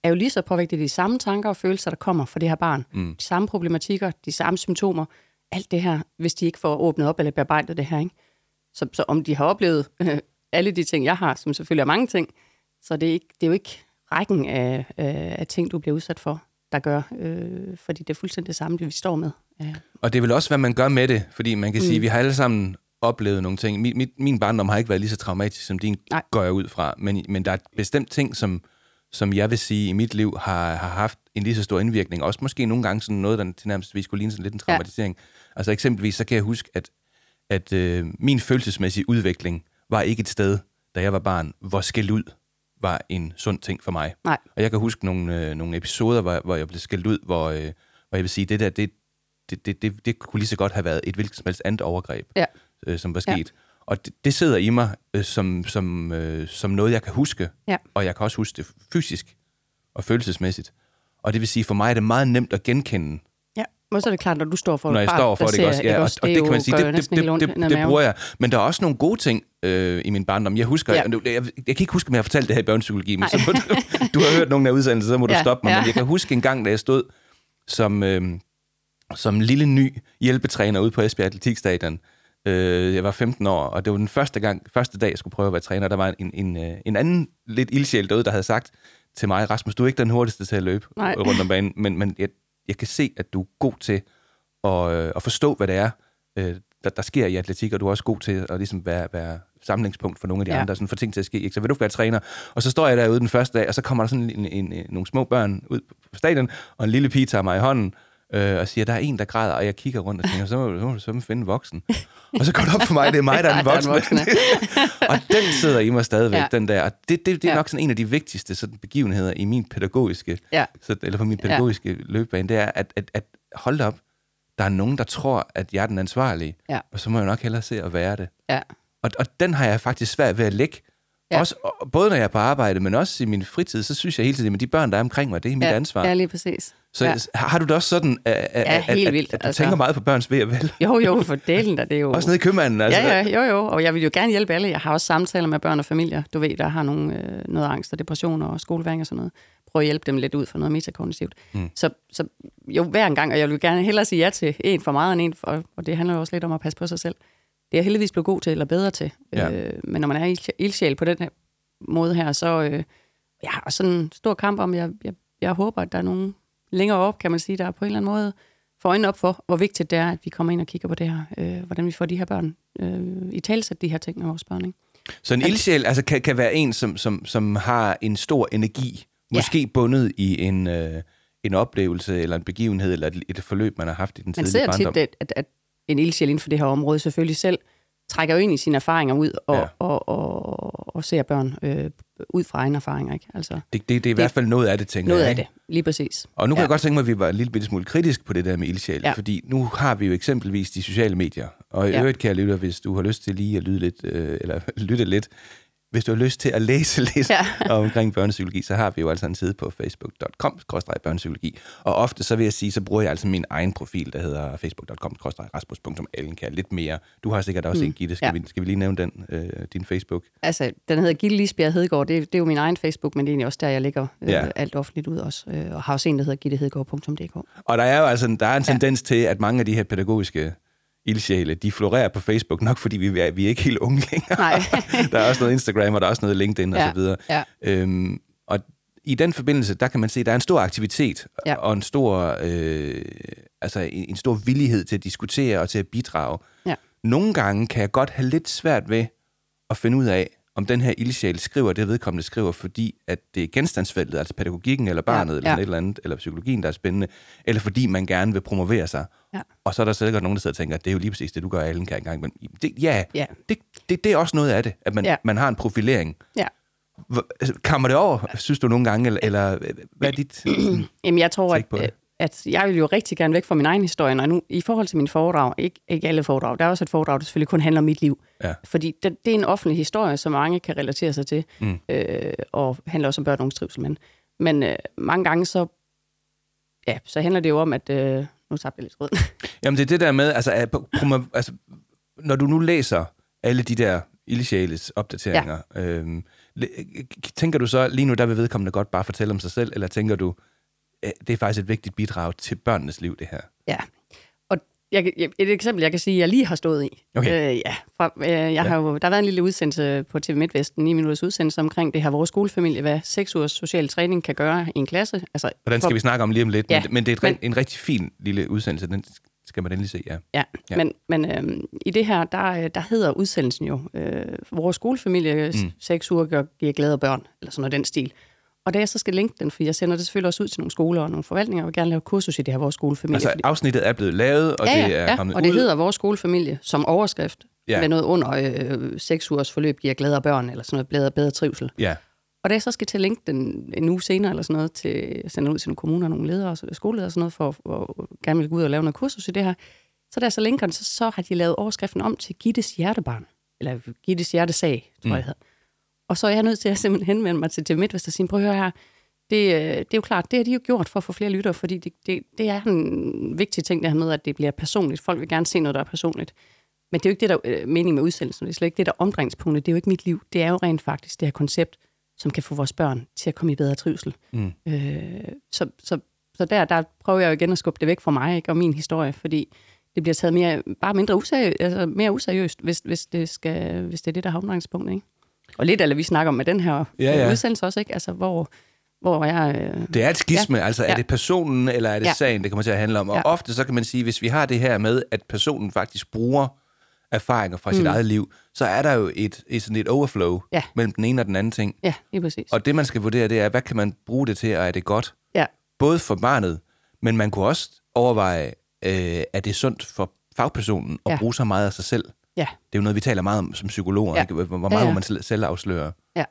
Speaker 3: er jo lige så påvirket af de samme tanker og følelser, der kommer fra det her barn.
Speaker 2: Mm.
Speaker 3: De samme problematikker, de samme symptomer, alt det her, hvis de ikke får åbnet op eller bearbejdet det her. Ikke? Så, så om de har oplevet øh, alle de ting, jeg har, som selvfølgelig er mange ting, så det er, ikke, det er jo ikke rækken af, øh, af ting, du bliver udsat for, der gør, øh, fordi det er fuldstændig det samme, det vi står med. Ja.
Speaker 2: Og det vil også, hvad man gør med det, fordi man kan mm. sige,
Speaker 3: Mm.
Speaker 2: vi har alle sammen oplevet nogle ting. Min, min, min barndom har ikke været lige så traumatisk, som din
Speaker 3: Nej.
Speaker 2: går jeg ud fra, men, men der er bestemt ting, som, som jeg vil sige i mit liv har, har haft en lige så stor indvirkning. Også måske nogle gange sådan noget, der tilnærmest skulle ligne sådan lidt en
Speaker 3: Ja.
Speaker 2: traumatisering. Altså eksempelvis, så kan jeg huske, at, at øh, min følelsesmæssige udvikling var ikke et sted, da jeg var barn, hvor skæld ud var en sund ting for mig.
Speaker 3: Nej.
Speaker 2: Og jeg kan huske nogle, øh, nogle episoder, hvor, hvor jeg blev skældt ud, hvor, øh, hvor jeg vil sige, det der, det, det, det, det, det kunne lige så godt have været et hvilket som helst andet overgreb,
Speaker 3: Ja.
Speaker 2: øh, som var
Speaker 3: Ja.
Speaker 2: Og det, det sidder i mig øh, som, som, øh, som noget, jeg kan huske,
Speaker 3: Ja.
Speaker 2: og jeg kan også huske det fysisk og følelsesmæssigt. Og det vil sige, for mig er det meget nemt at genkende,
Speaker 3: Ja, og så er det klart, når du står for
Speaker 2: når
Speaker 3: et
Speaker 2: jeg
Speaker 3: barn,
Speaker 2: står for det, ikke også? Ja, og,
Speaker 3: også?
Speaker 2: og det, kan man sige, det, det, det, det, det bruger jeg. Men der er også nogle gode ting øh, i min barndom. Jeg husker,
Speaker 3: Ja.
Speaker 2: jeg, jeg, jeg kan ikke huske, om jeg har fortalt det her i børnepsykologi, men så må du, du har hørt nogle af udsendelserne, så må du
Speaker 3: Ja,
Speaker 2: stoppe mig.
Speaker 3: ja.
Speaker 2: Men jeg kan huske en gang, da jeg stod som, øh, som lille ny hjælpetræner ude på Esbjerg Atletikstadion. Øh, jeg var 15 år, og det var den første gang, første dag, jeg skulle prøve at være træner. Der var en, en, øh, en anden lidt ildsjæl derude, der havde sagt til mig, Rasmus, du er ikke den hurtigste til at løbe
Speaker 3: Nej.
Speaker 2: rundt om banen, men, men jeg, jeg kan se, at du er god til at, øh, at forstå, hvad det er, øh, der, der sker i atletik, og du er også god til at ligesom være, være samlingspunkt for nogle af de
Speaker 3: ja.
Speaker 2: andre, sådan for ting til at ske. Ikke? Så vil du være træner? Og så står jeg derude den første dag, og så kommer der sådan en, en, en, nogle små børn ud på stadion, og en lille pige tager mig i hånden, øh, og siger, der er en, der græder, og jeg kigger rundt og tænker, så må så må du, så finde en voksen. og så går det op for mig, det er mig, der er den
Speaker 3: Ja, der er
Speaker 2: voksne.
Speaker 3: den voksne.
Speaker 2: og den sidder i mig stadigvæk,
Speaker 3: Ja.
Speaker 2: den der. Og det, det, det er
Speaker 3: Ja.
Speaker 2: nok sådan en af de vigtigste sådan, begivenheder i min pædagogiske,
Speaker 3: Ja.
Speaker 2: så, eller på min pædagogiske ja. løbebane, det er, at, at, at hold da op, der er nogen, der tror, at jeg er den ansvarlige,
Speaker 3: Ja.
Speaker 2: og så må jeg nok hellere se at være det.
Speaker 3: Ja.
Speaker 2: Og, og den har jeg faktisk svært ved at lægge.
Speaker 3: Ja.
Speaker 2: Også, og- både når jeg er på arbejde, men også i min fritid, så synes jeg hele tiden, at de børn, der er omkring mig, det er mit
Speaker 3: ja,
Speaker 2: ansvar.
Speaker 3: Ja, lige præcis.
Speaker 2: så
Speaker 3: ja.
Speaker 2: har du det også sådan, at, at,
Speaker 3: Ja,
Speaker 2: at,
Speaker 3: helt
Speaker 2: at,
Speaker 3: vildt,
Speaker 2: at du
Speaker 3: altså.
Speaker 2: tænker meget på børns ved og vel?
Speaker 3: Jo, jo, for delen der, det er jo...
Speaker 2: Også nede i købmanden, altså.
Speaker 3: Ja, ja, jo, jo, og jeg vil jo gerne hjælpe alle. Jeg har også samtaler med børn og familier, du ved, der har nogle, øh, noget angst og depression og skoleværing og sådan noget. Prøv at hjælpe dem lidt ud for noget metakognitivt. Mm. Så, så jo, hver en gang, og jeg vil gerne hellere sige ja til en for meget end en for, og det handler jo også lidt om at passe på sig selv. Jeg heldigvis blevet god til, eller bedre til.
Speaker 2: Ja.
Speaker 3: Øh, men når man er ildsjæl- på den her måde her, så øh, jeg har sådan en stor kamp om, jeg, jeg, jeg håber, at der er nogen længere op, kan man sige, der på en eller anden måde får øjnene op for, hvor vigtigt det er, at vi kommer ind og kigger på det her, øh, hvordan vi får de her børn øh, i talsæt de her ting med vores børn. Ikke?
Speaker 2: Så en ildsjæl altså, kan, kan være en, som, som, som har en stor energi,
Speaker 3: Ja.
Speaker 2: måske bundet i en, øh, en oplevelse eller en begivenhed eller et, et forløb, man har haft i den
Speaker 3: Man
Speaker 2: tidlige
Speaker 3: ser
Speaker 2: barndom.
Speaker 3: tit, at, at, at en ildsjæl inden for det her område selvfølgelig selv trækker jo i sine erfaringer ud og,
Speaker 2: Ja.
Speaker 3: og, og, og ser børn øh, ud fra egne erfaringer. Ikke? Altså,
Speaker 2: Det, det, det er i hvert fald noget af det, tænker
Speaker 3: noget
Speaker 2: jeg.
Speaker 3: af
Speaker 2: ikke?
Speaker 3: det, lige præcis.
Speaker 2: Og nu kan
Speaker 3: Ja.
Speaker 2: jeg godt tænke mig, at vi var en lille bitte smule kritisk på det der med ildsjæl. Ja. fordi nu har vi jo eksempelvis de sociale medier, og i
Speaker 3: Ja.
Speaker 2: øvrigt, kære lytter, hvis du har lyst til lige at lyde lidt, øh, eller lytte lidt, hvis du har lyst til at læse lidt ja.
Speaker 3: Ja.
Speaker 2: omkring børnepsykologi, så har vi jo altså en side på facebook.com børnepsykologi. Og ofte så vil jeg sige, så bruger jeg altså min egen profil, der hedder facebook.com rasmus.allenkær lidt mere. Du har sikkert også mm. en Gitte. Skal, ja.
Speaker 3: Ja.
Speaker 2: vi, skal vi lige nævne den, øh, din Facebook?
Speaker 3: Altså, den hedder Gilde Lisbjerg Hedegaard. Det, det er jo min egen Facebook, men det er egentlig også der, jeg lægger øh,
Speaker 2: Ja.
Speaker 3: ja. alt offentligt ud også. Øh, og har også en, der hedder gittehedegaard.dk.
Speaker 2: Og der er jo altså der er en
Speaker 3: Ja.
Speaker 2: tendens til, at mange af de her pædagogiske ildsjæle, de florerer på Facebook, nok fordi vi er, vi er ikke helt unge længere.
Speaker 3: Nej.
Speaker 2: der er også noget Instagram, og der er også noget LinkedIn og
Speaker 3: Ja,
Speaker 2: så videre.
Speaker 3: ja.
Speaker 2: Øhm, og i den forbindelse, der kan man se, at der er en stor aktivitet
Speaker 3: Ja.
Speaker 2: og en stor, øh, altså en, en stor villighed til at diskutere og til at bidrage.
Speaker 3: Ja.
Speaker 2: Nogle gange kan jeg godt have lidt svært ved at finde ud af, om den her ildsjæl skriver det, vedkommende skriver, fordi at det er genstandsfeltet, altså pædagogikken eller barnet,
Speaker 3: Ja,
Speaker 2: eller
Speaker 3: ja.
Speaker 2: sådan et eller andet, eller psykologien, der er spændende, eller fordi man gerne vil promovere sig.
Speaker 3: Ja.
Speaker 2: Og så er der sikkert nogen, der sidder og tænker, det er jo lige præcis det, du gør alle kan engang. Men det, ja,
Speaker 3: Ja.
Speaker 2: Det, det, det er også noget af det, at man,
Speaker 3: Ja.
Speaker 2: man har en profilering.
Speaker 3: Ja.
Speaker 2: Altså, Kammer det over, synes du nogle gange, eller, eller hvad er dit...
Speaker 3: Jamen, jeg tror, at,
Speaker 2: det.
Speaker 3: At jeg vil jo rigtig gerne væk fra min egen historie, og nu i forhold til mine foredrag, ikke, ikke alle foredrag, der er også et foredrag, der selvfølgelig kun handler om mit liv.
Speaker 2: Ja.
Speaker 3: Fordi det, det er en offentlig historie, som mange kan relatere sig til,
Speaker 2: Mm.
Speaker 3: øh, og handler også om børn og trivsel. Men, men øh, mange gange så, ja, så handler det jo om, at... Øh, nu tabte jeg lidt rød.
Speaker 2: Jamen det er det der med, altså, at, altså når du nu læser alle de der ildsjæles opdateringer, ja. øhm, tænker du så, lige nu der vil vedkommende godt bare fortælle om sig selv, eller tænker du, det er faktisk et vigtigt bidrag til børnenes liv, det her?
Speaker 3: Ja. Og jeg, et eksempel, jeg kan sige, jeg lige har stået i.
Speaker 2: Okay.
Speaker 3: Øh, ja, fra, øh, jeg ja. har jo, der har været en lille udsendelse på TV MidtVesten, 9 minutters udsendelse omkring det her vores skolefamilie, hvad seks ugers social træning kan gøre i en klasse. Altså,
Speaker 2: den skal
Speaker 3: for,
Speaker 2: vi snakke om lige om lidt,
Speaker 3: Ja,
Speaker 2: men, men det er et,
Speaker 3: men-
Speaker 2: en rigtig fin lille udsendelse, den skal man endelig se, ja.
Speaker 3: Ja,
Speaker 2: Ja.
Speaker 3: men, men øhm, i det her, der, øh, der hedder udsendelsen jo, øh, vores skolefamilie, mm. seks uger giver glæde børn, eller sådan noget den stil. Og da jeg så skal linke den, for jeg sender det selvfølgelig også ud til nogle skoler og nogle forvaltninger, og vil gerne lave kursus i det her vores skolefamilie.
Speaker 2: Altså
Speaker 3: fordi,
Speaker 2: afsnittet er blevet lavet, og
Speaker 3: ja, ja,
Speaker 2: det er
Speaker 3: ja,
Speaker 2: kommet
Speaker 3: og det
Speaker 2: ud.
Speaker 3: hedder vores skolefamilie som overskrift,
Speaker 2: Ja.
Speaker 3: med noget under øh, seks ugers forløb giver glæde børn, eller sådan noget bedre, bedre trivsel.
Speaker 2: Ja,
Speaker 3: Og da jeg så skal til at linke den en uge senere, eller sådan noget, til sende ud til nogle kommuner, nogle ledere og skoleledere og sådan noget, for at gerne vil gå ud og lave noget kursus i det her, så jeg så linker den, så, så har de lavet overskriften om til Gittes hjertebarn, eller Gittes hjertesag, tror jeg, det hedder. Og så er jeg nødt til at simpelthen henvende mig til, til MidtVest og sige, prøv at høre her, det, øh, det er jo klart, det har de jo gjort for at få flere lyttere, fordi det, det, det er en vigtig ting, det her med, at det bliver personligt. Folk vil gerne se noget, der er personligt. Men det er jo ikke det, der er øh, mening med udsendelsen. Det er slet ikke det, der er omdrejningspunktet. Det er jo ikke mit liv. Det er jo rent faktisk det her koncept, som kan få vores børn til at komme i bedre trivsel.
Speaker 2: Mm.
Speaker 3: Øh, så, så, så der, der prøver jeg jo igen at skubbe det væk fra mig ikke, og min historie, fordi det bliver taget mere, bare mindre useriøst, altså mere useriøst, hvis, hvis, det skal, hvis det er det, der har omdrejningspunktet. Ikke? Og lidt, eller vi snakker om med den her
Speaker 2: Ja,
Speaker 3: ja, udsendelse også, ikke? Altså, hvor, hvor jeg... Øh,
Speaker 2: Det er et skisme, ja. altså er
Speaker 3: Ja.
Speaker 2: det personen, eller er det ja. Sagen, det kommer til at handle om? Og
Speaker 3: Ja.
Speaker 2: ofte så kan man sige, hvis vi har det her med, at personen faktisk bruger erfaringer fra mm. sit eget liv, så er der jo et, et, sådan et overflow
Speaker 3: Ja.
Speaker 2: mellem den ene og den anden ting.
Speaker 3: ja, lige præcis.
Speaker 2: Og det, man skal vurdere, det er, hvad kan man bruge det til, og er det godt?
Speaker 3: ja,
Speaker 2: Både for barnet, men man kunne også overveje, øh, er det sundt for fagpersonen at
Speaker 3: Ja.
Speaker 2: bruge så meget af sig selv?
Speaker 3: Ja.
Speaker 2: Det er jo noget, vi taler meget om som psykologer. Ja. Ikke? Hvor meget ja,
Speaker 3: ja.
Speaker 2: må man selv- selv afsløre?
Speaker 3: Ja.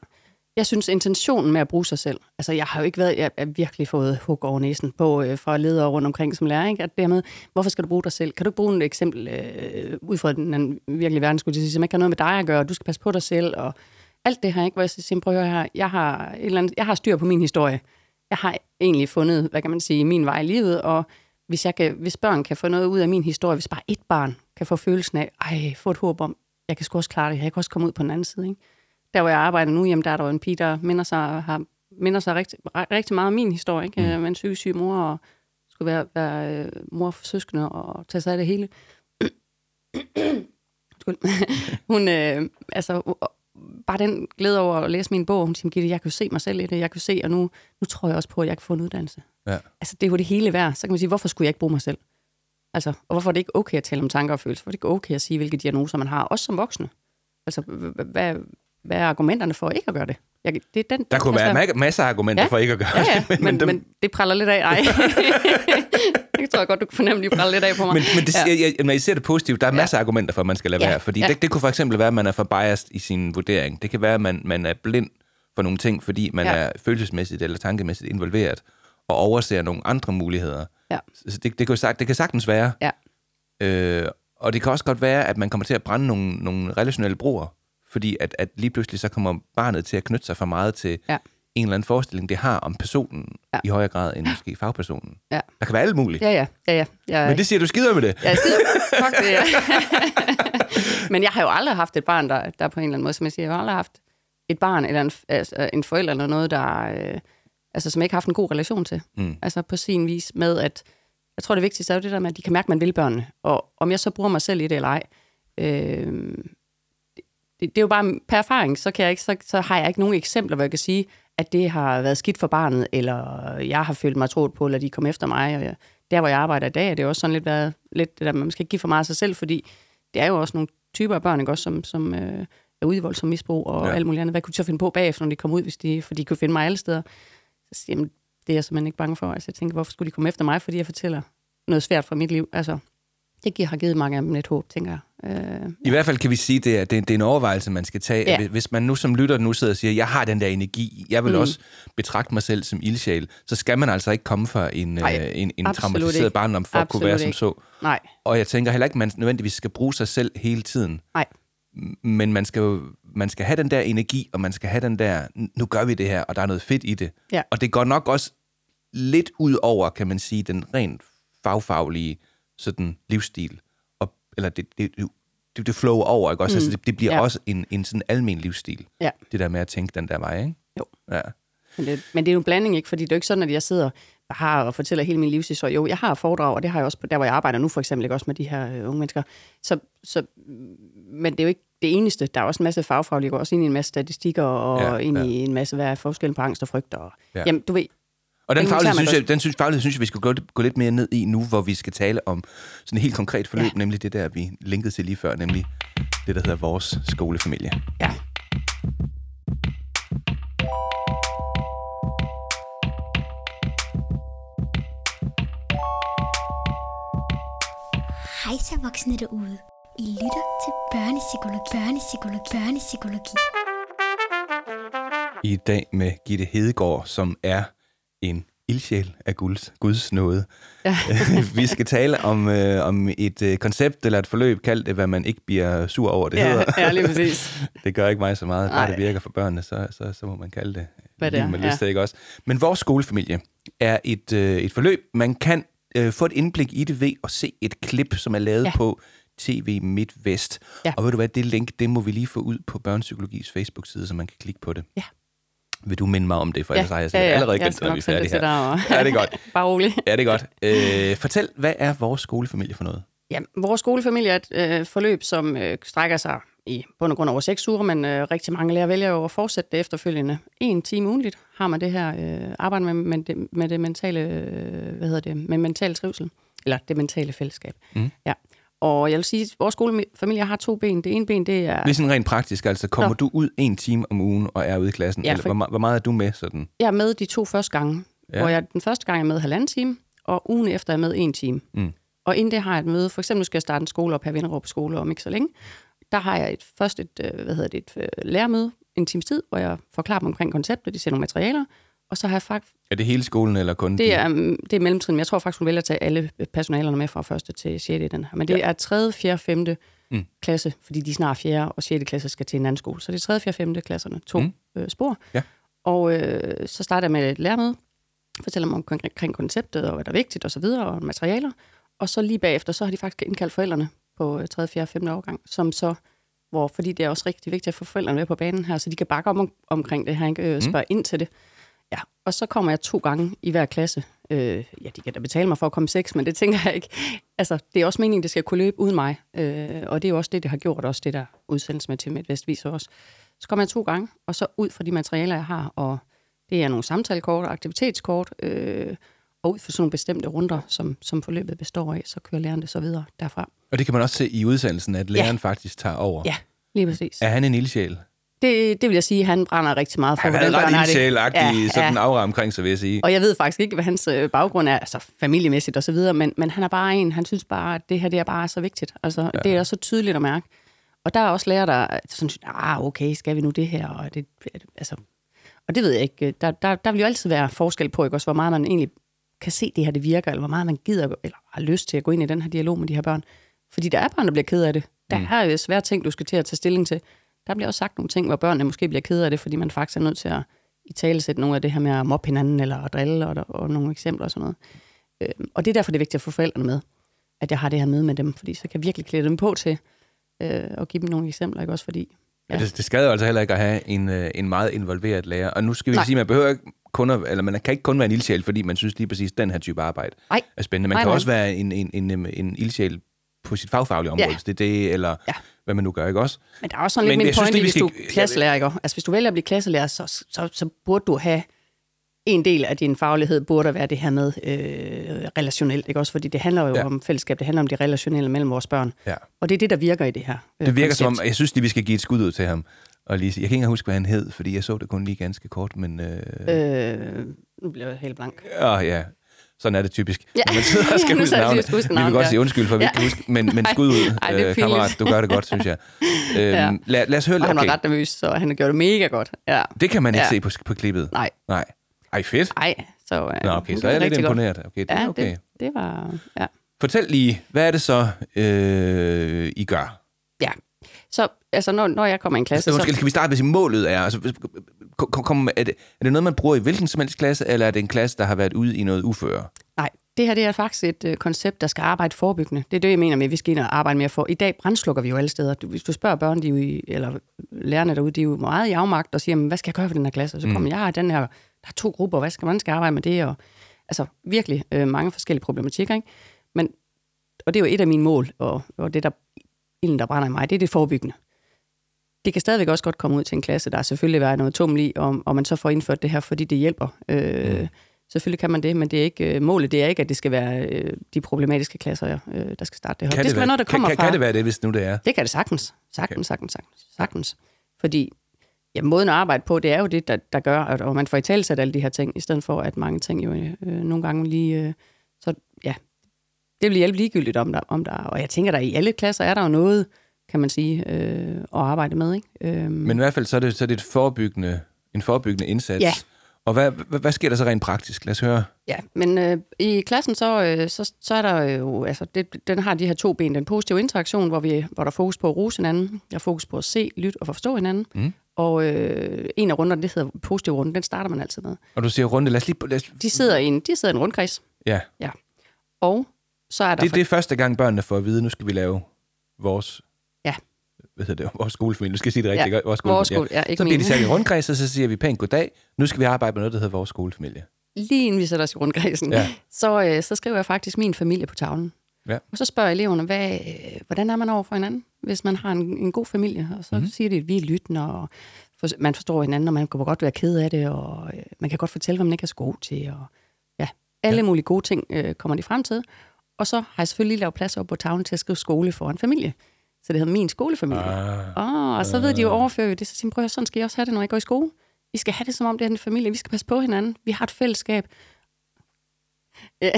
Speaker 3: Jeg synes, intentionen med at bruge sig selv, altså jeg har jo ikke været, jeg har virkelig fået hug over næsen på øh, fra ledere rundt omkring som lærer, ikke? at det her med, hvorfor skal du bruge dig selv? Kan du ikke bruge et eksempel øh, ud fra den anden virkelige verden, skulle jeg sige, som ikke har noget med dig at gøre, du skal passe på dig selv, og alt det her, ikke? hvor jeg siger, prøv at høre her, jeg har, et eller andet, jeg har styr på min historie. Jeg har egentlig fundet, hvad kan man sige, min vej i livet, og hvis, jeg kan, hvis børn kan få noget ud af min historie, hvis bare et barn kan få følelsen af, ej, få et håb om, jeg kan sgu også klare det, jeg kan også komme ud på den anden side, ikke? der hvor jeg arbejder nu, jamen, der er der jo en pige, der minder sig, har, minder sig rigtig, ri- rigtig meget om min historie, ikke? Mm. med en syg, syg mor, og skulle være, være øh, mor for søskende og tage sig af det hele. Hun, øh, altså, bare den glæde over at læse min bog, hun siger, jeg kan se mig selv i det, jeg kan se, og nu, nu tror jeg også på, at jeg kan få en uddannelse.
Speaker 2: Ja.
Speaker 3: Altså, det er jo det hele værd. Så kan man sige, hvorfor skulle jeg ikke bruge mig selv? Altså, og hvorfor er det ikke okay at tale om tanker og følelser? Hvorfor er det ikke okay at sige, hvilke diagnoser man har, også som voksne? Altså, hvad, hvad er argumenterne for ikke at gøre det? Jeg, det er den,
Speaker 2: Der kunne
Speaker 3: altså,
Speaker 2: være ma- masser af argumenter
Speaker 3: Ja.
Speaker 2: for ikke at gøre
Speaker 3: Ja, ja,
Speaker 2: det.
Speaker 3: men, men,
Speaker 2: dem-
Speaker 3: men det praller lidt af. Ej. det tror jeg godt, du kan fornemme, de praller lidt af på mig.
Speaker 2: Men, men det,
Speaker 3: ja.
Speaker 2: ja. jeg, jeg, når I ser det positivt, der er masser af argumenter for, at man skal lade
Speaker 3: Ja,
Speaker 2: være. Fordi
Speaker 3: ja.
Speaker 2: det, det kunne for eksempel være, at man er for biased i sin vurdering. Det kan være, at man, man er blind for nogle ting, fordi man
Speaker 3: Ja.
Speaker 2: er følelsesmæssigt eller tankemæssigt involveret, og overser nogle andre muligheder.
Speaker 3: Ja.
Speaker 2: Så det, det, kan, sagt, det kan sagtens være.
Speaker 3: Ja.
Speaker 2: Øh, og det kan også godt være, at man kommer til at brænde nogle, nogle relationelle broer, fordi at, at lige pludselig så kommer barnet til at knytte sig for meget til
Speaker 3: Ja.
Speaker 2: en eller anden forestilling, det har om personen
Speaker 3: Ja.
Speaker 2: i højere grad end måske fagpersonen.
Speaker 3: Ja.
Speaker 2: Der kan være alt muligt.
Speaker 3: Ja, ja. ja, ja. Jeg,
Speaker 2: Men det siger du skider med det.
Speaker 3: Ja, skider. Fuck det, ja. Men jeg har jo aldrig haft et barn, der, der på en eller anden måde, som jeg siger, jeg har aldrig haft et barn eller en, altså, en forælder eller noget, der, øh, altså, som jeg ikke har haft en god relation til.
Speaker 2: Mm.
Speaker 3: Altså på sin vis med, at jeg tror, det vigtigste er jo det der med, at de kan mærke, at man vil børnene. Og om jeg så bruger mig selv i det eller ej, øh, det, det er jo bare per erfaring, så, kan jeg ikke, så, så har jeg ikke nogen eksempler, hvor jeg kan sige, at det har været skidt for barnet, eller jeg har følt mig troet på, eller de kom efter mig. Og jeg, der, hvor jeg arbejder i dag, er det også sådan lidt været lidt det der, man skal ikke give for meget af sig selv, fordi det er jo også nogle typer af børn, ikke? Også, som, som øh, er ude i voldsom misbrug og
Speaker 2: Ja.
Speaker 3: alt muligt andet. Hvad kunne de så finde på bagefter, når de kom ud, hvis de, for de kunne finde mig alle steder? Så siger jamen, det er jeg simpelthen ikke bange for. Altså, jeg tænker, hvorfor skulle de komme efter mig, fordi jeg fortæller noget svært fra mit liv? Altså, det giver, har givet mange af dem lidt håb, tænker jeg. Øh,
Speaker 2: I hvert fald kan vi sige, det er, det er, det er en overvejelse, man skal tage.
Speaker 3: Ja.
Speaker 2: Hvis man nu som lytter nu sidder og siger, jeg har den der energi, jeg vil
Speaker 3: Mm.
Speaker 2: også betragte mig selv som ildsjæl, så skal man altså ikke komme fra en,
Speaker 3: Nej,
Speaker 2: øh, en, en
Speaker 3: absolut
Speaker 2: traumatiseret
Speaker 3: ikke.
Speaker 2: barndom for at kunne
Speaker 3: Absolut
Speaker 2: være som
Speaker 3: ikke.
Speaker 2: så.
Speaker 3: nej,
Speaker 2: Og jeg tænker heller ikke, man nødvendigvis skal bruge sig selv hele tiden.
Speaker 3: nej.
Speaker 2: Men man skal jo man skal have den der energi, og man skal have den der, nu gør vi det her, og der er noget fedt i det.
Speaker 3: Ja.
Speaker 2: Og det går nok også lidt ud over, kan man sige, den rent fagfaglige sådan, livsstil. Og, eller det, det, det, det flow over, ikke også? Mm. Altså, det, det bliver
Speaker 3: Ja.
Speaker 2: også en, en sådan almen livsstil.
Speaker 3: Ja.
Speaker 2: Det der med at tænke den der vej, ikke?
Speaker 3: Jo.
Speaker 2: Ja.
Speaker 3: Men det, men det er jo en blanding, ikke? Fordi det er jo ikke sådan, at jeg sidder har og fortæller hele min livshistorie. Jo, jeg har foredrag, og det har jeg også der, hvor jeg arbejder nu, for eksempel, ikke? også med de her øh, unge mennesker. Så, så, men det er jo ikke det eneste. Der er også en masse fagfaglige, går også ind i en masse statistikker, og
Speaker 2: Ja,
Speaker 3: ind
Speaker 2: ja.
Speaker 3: i en masse, hvad er forskellen på angst og frygt. Og,
Speaker 2: ja.
Speaker 3: Jamen, du ved,
Speaker 2: Og den, faglighed, synes jeg, den synes, faglighed synes jeg, vi skal gå, gå lidt mere ned i nu, hvor vi skal tale om sådan et helt konkret forløb,
Speaker 3: ja.
Speaker 2: nemlig det der, vi linkede til lige før, nemlig det, der hedder vores skolefamilie.
Speaker 3: ja,
Speaker 1: Hej så voksne derude. I lytter til børnepsykologi. Børnepsykologi. Børnepsykologi.
Speaker 2: I dag med Gitte Hedegaard, som er en ildsjæl af Guds, Guds nåde.
Speaker 3: Ja.
Speaker 2: vi skal tale om, øh, om et øh, koncept eller et forløb, kaldt det, hvad man ikke bliver sur over, det
Speaker 3: ja,
Speaker 2: hedder.
Speaker 3: ja, lige præcis.
Speaker 2: Det gør ikke mig så meget. Bare det virker for børnene, så, så, så må man kalde det
Speaker 3: Hvad det er,
Speaker 2: med
Speaker 3: ja.
Speaker 2: lyst til, ikke også? Men vores skolefamilie er et, øh, et forløb, man kan øh, få et indblik i det ved at se et klip, som er lavet. Ja. på TV MidtVest.
Speaker 3: Ja.
Speaker 2: Og ved du hvad, det link, det må vi lige få ud på Børnepsykologis Facebook-side, så man kan klikke på det.
Speaker 3: Ja.
Speaker 2: Vil du minde mig om det, for ellers har jeg sikkert allerede
Speaker 3: jeg
Speaker 2: glemt, når vi er færdige her.
Speaker 3: Og...
Speaker 2: Ja, det er godt.
Speaker 3: Bare rolig.
Speaker 2: Ja, det er godt. Øh, fortæl, hvad er vores skolefamilie for noget?
Speaker 3: Ja, vores skolefamilie er et øh, forløb, som øh, strækker sig i bund og grund over seks uger, men øh, rigtig mange lærere vælger jo at fortsætte det efterfølgende. En time ugenligt har man det her øh, arbejde med, med, det, med det mentale, øh, hvad hedder det, med mental trivsel, eller det mentale fællesskab.
Speaker 2: Mm.
Speaker 3: Ja. Og jeg vil sige, at vores skolefamilie har to ben. Det ene ben, det er...
Speaker 2: Det er sådan rent praktisk, altså kommer
Speaker 3: Nå.
Speaker 2: du ud en time om ugen og er ude i klassen?
Speaker 3: Ja,
Speaker 2: eller
Speaker 3: for-
Speaker 2: hvor, me- hvor meget er du med sådan?
Speaker 3: Jeg er med de to første gange,
Speaker 2: Ja.
Speaker 3: hvor jeg den første gang er med halvanden time, og ugen efter er jeg med en time.
Speaker 2: Mm.
Speaker 3: Og inden det har jeg et møde, for eksempel skal jeg starte en skole op her Vinderup skole om ikke så længe. Der har jeg et, først et, øh, hvad hedder det, et øh, lærermøde, en times tid, hvor jeg forklarer dem omkring konceptet, de ser nogle materialer, og så har jeg faktisk,
Speaker 2: Er det hele skolen eller kun?
Speaker 3: det
Speaker 2: de-
Speaker 3: er, mm, det er mellemtrin, men jeg tror faktisk, hun vælger at tage alle personalerne med fra første til 6. i den her. Men det
Speaker 2: Ja.
Speaker 3: er 3., 4., 5.
Speaker 2: Mm.
Speaker 3: Mm. klasse, fordi de snart 4. og 6. klasse skal til en anden skole. Så det er 3., 4., 5. klasserne, to
Speaker 2: Mm.
Speaker 3: mm. øh, spor.
Speaker 2: Ja.
Speaker 3: Og øh, så starter jeg med et lærermøde, fortæller om, omkring konceptet, og hvad der er vigtigt, og så videre, og materialer. Og så lige bagefter, så har de faktisk indkaldt forældrene på øh, 3., 4., 5. årgang, som så, hvor, fordi det er også rigtig vigtigt at få forældrene med på banen her, så de kan bakke om, omkring det her, ikke? Øh, spørge mm. ind til det. Og så kommer jeg to gange i hver klasse. Øh, ja, de kan da betale mig for at komme seks, men det tænker jeg ikke. Altså, det er også meningen, det skal kunne løbe uden mig. Øh, og det er jo også det, det har gjort, også det der udsendelse med til Midtvest viser også. Så kommer jeg to gange, og så ud fra de materialer, jeg har, og det er nogle samtalekort og aktivitetskort, øh, og ud fra sådan nogle bestemte runder, som, som forløbet består af, så kører læreren det så videre derfra.
Speaker 2: Og det kan man også se i udsendelsen, at læreren ja. faktisk tager over.
Speaker 3: Ja, lige præcis.
Speaker 2: Er han en ildsjæl?
Speaker 3: Det, det vil jeg sige, han brænder rigtig meget for.
Speaker 2: Han er ret ildsjælagtig, ja,
Speaker 3: Ja,
Speaker 2: sådan
Speaker 3: ja.
Speaker 2: aura omkring sig, vil jeg sige.
Speaker 3: Og jeg ved faktisk ikke, hvad hans øh, baggrund er, altså familiemæssigt og så videre, men, men han er bare en, han synes bare, at det her det er bare så vigtigt. Altså, ja. det er så tydeligt at mærke. Og der er også lærere, der sådan synes, ah, okay, skal vi nu det her? Og det, altså, og det ved jeg ikke. Der, der, der vil jo altid være forskel på, ikke? Også, hvor meget man egentlig kan se, det her det virker, eller hvor meget man gider, eller har lyst til at gå ind i den her dialog med de her børn. Fordi der er børn, der bliver ked af det. Der
Speaker 2: Mm.
Speaker 3: er jo svære ting, du skal til at tage stilling til. Der bliver også sagt nogle ting, hvor børnene måske bliver ked af det, fordi man faktisk er nødt til at i tale sætte nogle af det her med at mobbe hinanden, eller at drille, og, og nogle eksempler og sådan noget. Øhm, og det er derfor, det er vigtigt at få forældrene med, at jeg har det her med med dem, fordi så kan jeg virkelig klæde dem på til øh, at give dem nogle eksempler, ikke også fordi...
Speaker 2: Ja. Det, det skal jo altså heller ikke at have en, øh, en meget involveret lærer. Og nu skal vi
Speaker 3: Nej.
Speaker 2: sige, at man behøver ikke kun at, eller man kan ikke kun være en ildsjæl, fordi man synes lige præcis, at den her type arbejde
Speaker 3: Nej.
Speaker 2: er spændende. Man
Speaker 3: Nej,
Speaker 2: kan
Speaker 3: nej.
Speaker 2: også være en, en, en, en ildsjæl på sit fagfaglige område,
Speaker 3: Ja.
Speaker 2: hvis det er det, eller
Speaker 3: Ja.
Speaker 2: Hvad man nu gør, ikke også?
Speaker 3: Men der er også sådan lidt
Speaker 2: Men
Speaker 3: min
Speaker 2: synes
Speaker 3: pointe,
Speaker 2: lige, vi
Speaker 3: hvis du
Speaker 2: skal-
Speaker 3: er klasselærer, ikke? Altså, hvis du vælger at blive klasselærer, så, så, så burde du have en del af din faglighed burde være det her med øh, relationelt, ikke også? Fordi det handler jo
Speaker 2: Ja.
Speaker 3: om fællesskab, det handler om det relationelle mellem vores børn.
Speaker 2: Ja.
Speaker 3: Og det er det, der virker i det her øh,
Speaker 2: Det virker
Speaker 3: koncept.
Speaker 2: som om, jeg synes lige, vi skal give et skud ud til ham. Og lige, jeg kan ikke engang huske, hvad han hed, fordi jeg så det kun lige ganske kort, men... Øh,
Speaker 3: Øh, nu bliver jeg helt blank.
Speaker 2: Åh, ja. Sådan er det typisk.
Speaker 3: Ja.
Speaker 2: Når man sidder og skal
Speaker 3: Ja,
Speaker 2: huske navnet.
Speaker 3: huske
Speaker 2: Vi vil godt sige undskyld for, at vi
Speaker 3: Ja.
Speaker 2: ikke kan huske, men, men skud ud,
Speaker 3: Ej,
Speaker 2: øh, kammerat. Du gør det godt, synes jeg. Øhm,
Speaker 3: Ja.
Speaker 2: lad, lad os høre
Speaker 3: Og han var
Speaker 2: Okay.
Speaker 3: ret nervøs, så han har gjort det mega godt. Ja.
Speaker 2: Det kan man ikke
Speaker 3: Ja.
Speaker 2: se på, på klippet.
Speaker 3: Nej,
Speaker 2: Nej. Ej, fedt.
Speaker 3: nej. Så, øh,
Speaker 2: Nå, okay, så er jeg
Speaker 3: gjorde
Speaker 2: lidt imponeret. Okay, det
Speaker 3: Ja,
Speaker 2: okay.
Speaker 3: det, det var... Ja.
Speaker 2: Fortæl lige, hvad er det så, øh, I gør?
Speaker 3: ja. Så altså, når, når jeg kommer i en klasse,
Speaker 2: Altså, undskyld,
Speaker 3: så...
Speaker 2: kan vi starte med, at målet er? Altså, kom, kom, er, det, er det noget, man bruger i hvilken som helst klasse, eller er det en klasse, der har været ude i noget uføre?
Speaker 3: Nej, det her det er faktisk et øh, koncept, der skal arbejde forebyggende. Det er det, jeg mener med, at vi skal ind og arbejde mere for. I dag brændslukker vi jo alle steder. Du, hvis du spørger børn, de jo i, eller lærerne derude, de er jo meget i afmagt og siger, "Men hvad skal jeg gøre for den her klasse? Og så kommer jeg, den her, der er to grupper, hvad skal man skal arbejde med det? Og, altså virkelig øh, mange forskellige problematikker. Ikke? Men, og det er jo et af mine mål, og, og det, der ilden, der brænder i mig, det er det forebyggende. Det kan stadigvæk også godt komme ud til en klasse, der selvfølgelig være noget tuml i, og, og man så får indført det her, fordi det hjælper. Øh, mm. Selvfølgelig kan man det, men det er ikke, øh, målet det er ikke, at det skal være øh, de problematiske klasser, øh, der skal starte det her.
Speaker 2: Kan
Speaker 3: det skal
Speaker 2: være,
Speaker 3: noget, der kommer
Speaker 2: kan,
Speaker 3: fra...
Speaker 2: kan, det være det, hvis nu det er?
Speaker 3: Det kan det sagtens. Sagtens, sagtens, sagtens. sagtens. Fordi ja, måden at arbejde på, det er jo det, der, der gør, at og man får i talsat alle de her ting, i stedet for, at mange ting jo øh, nogle gange lige... Øh, det vil hjælpe ligegyldigt om der, om der... Og jeg tænker, der i alle klasser er der jo noget, kan man sige, øh, at arbejde med. Ikke? Øh,
Speaker 2: Men i hvert fald så er det, så er det et forebyggende, en forebyggende indsats.
Speaker 3: Ja.
Speaker 2: Og hvad, hvad, hvad sker der så rent praktisk? Lad os høre.
Speaker 3: Ja, men øh, i klassen så, øh, så, så er der jo, altså det, den har de her to ben. Den positive interaktion, hvor, vi, hvor der er fokus på at rose hinanden, der er fokus på at se, lytte og forstå hinanden.
Speaker 2: Mm.
Speaker 3: Og øh, en af runderne, det hedder positiv runde, den starter man altid med.
Speaker 2: Og du siger runde. Lad os lige... Lad os,
Speaker 3: De sidder i en, de sidder i en rundkreds,
Speaker 2: ja,
Speaker 3: og så er der...
Speaker 2: det, det er første gang, børnene får at vide, nu skal vi lave vores...
Speaker 3: Ja.
Speaker 2: Hvad hedder det? Vores skolefamilie. Nu skal jeg sige det rigtigt.
Speaker 3: Ja?
Speaker 2: Vores
Speaker 3: vores skole, ja, ikke
Speaker 2: Så bliver de sat i rundkreds, og så siger vi pænt goddag. Nu skal vi arbejde med noget, der hedder vores skolefamilie.
Speaker 3: Lige inden vi sætter os i rundkredsen,
Speaker 2: Ja.
Speaker 3: så, øh, så skriver jeg faktisk min familie på tavlen.
Speaker 2: Ja.
Speaker 3: Og så spørger jeg eleverne, hvad, øh, hvordan er man over for hinanden, hvis man har en, en god familie? Og så
Speaker 2: Mhm.
Speaker 3: mm-hmm. siger de, at vi er lyttende, og for, man forstår hinanden, og man kan godt være ked af det, og øh, man kan godt fortælle, hvad man ikke er så god til. Og, ja, alle
Speaker 2: Ja.
Speaker 3: ja. mulige gode ting øh, kommer de frem til. Og så har jeg selvfølgelig lavet plads op på tavlen til at skrive skole for en familie. Så det hedder min skolefamilie.
Speaker 2: Ah.
Speaker 3: Oh, og så ved de jo overfører det, så siger prøv sådan skal I også have det, når I går i skole. Vi skal have det, som om det er en familie. Vi skal passe på hinanden. Vi har et fællesskab. Ja.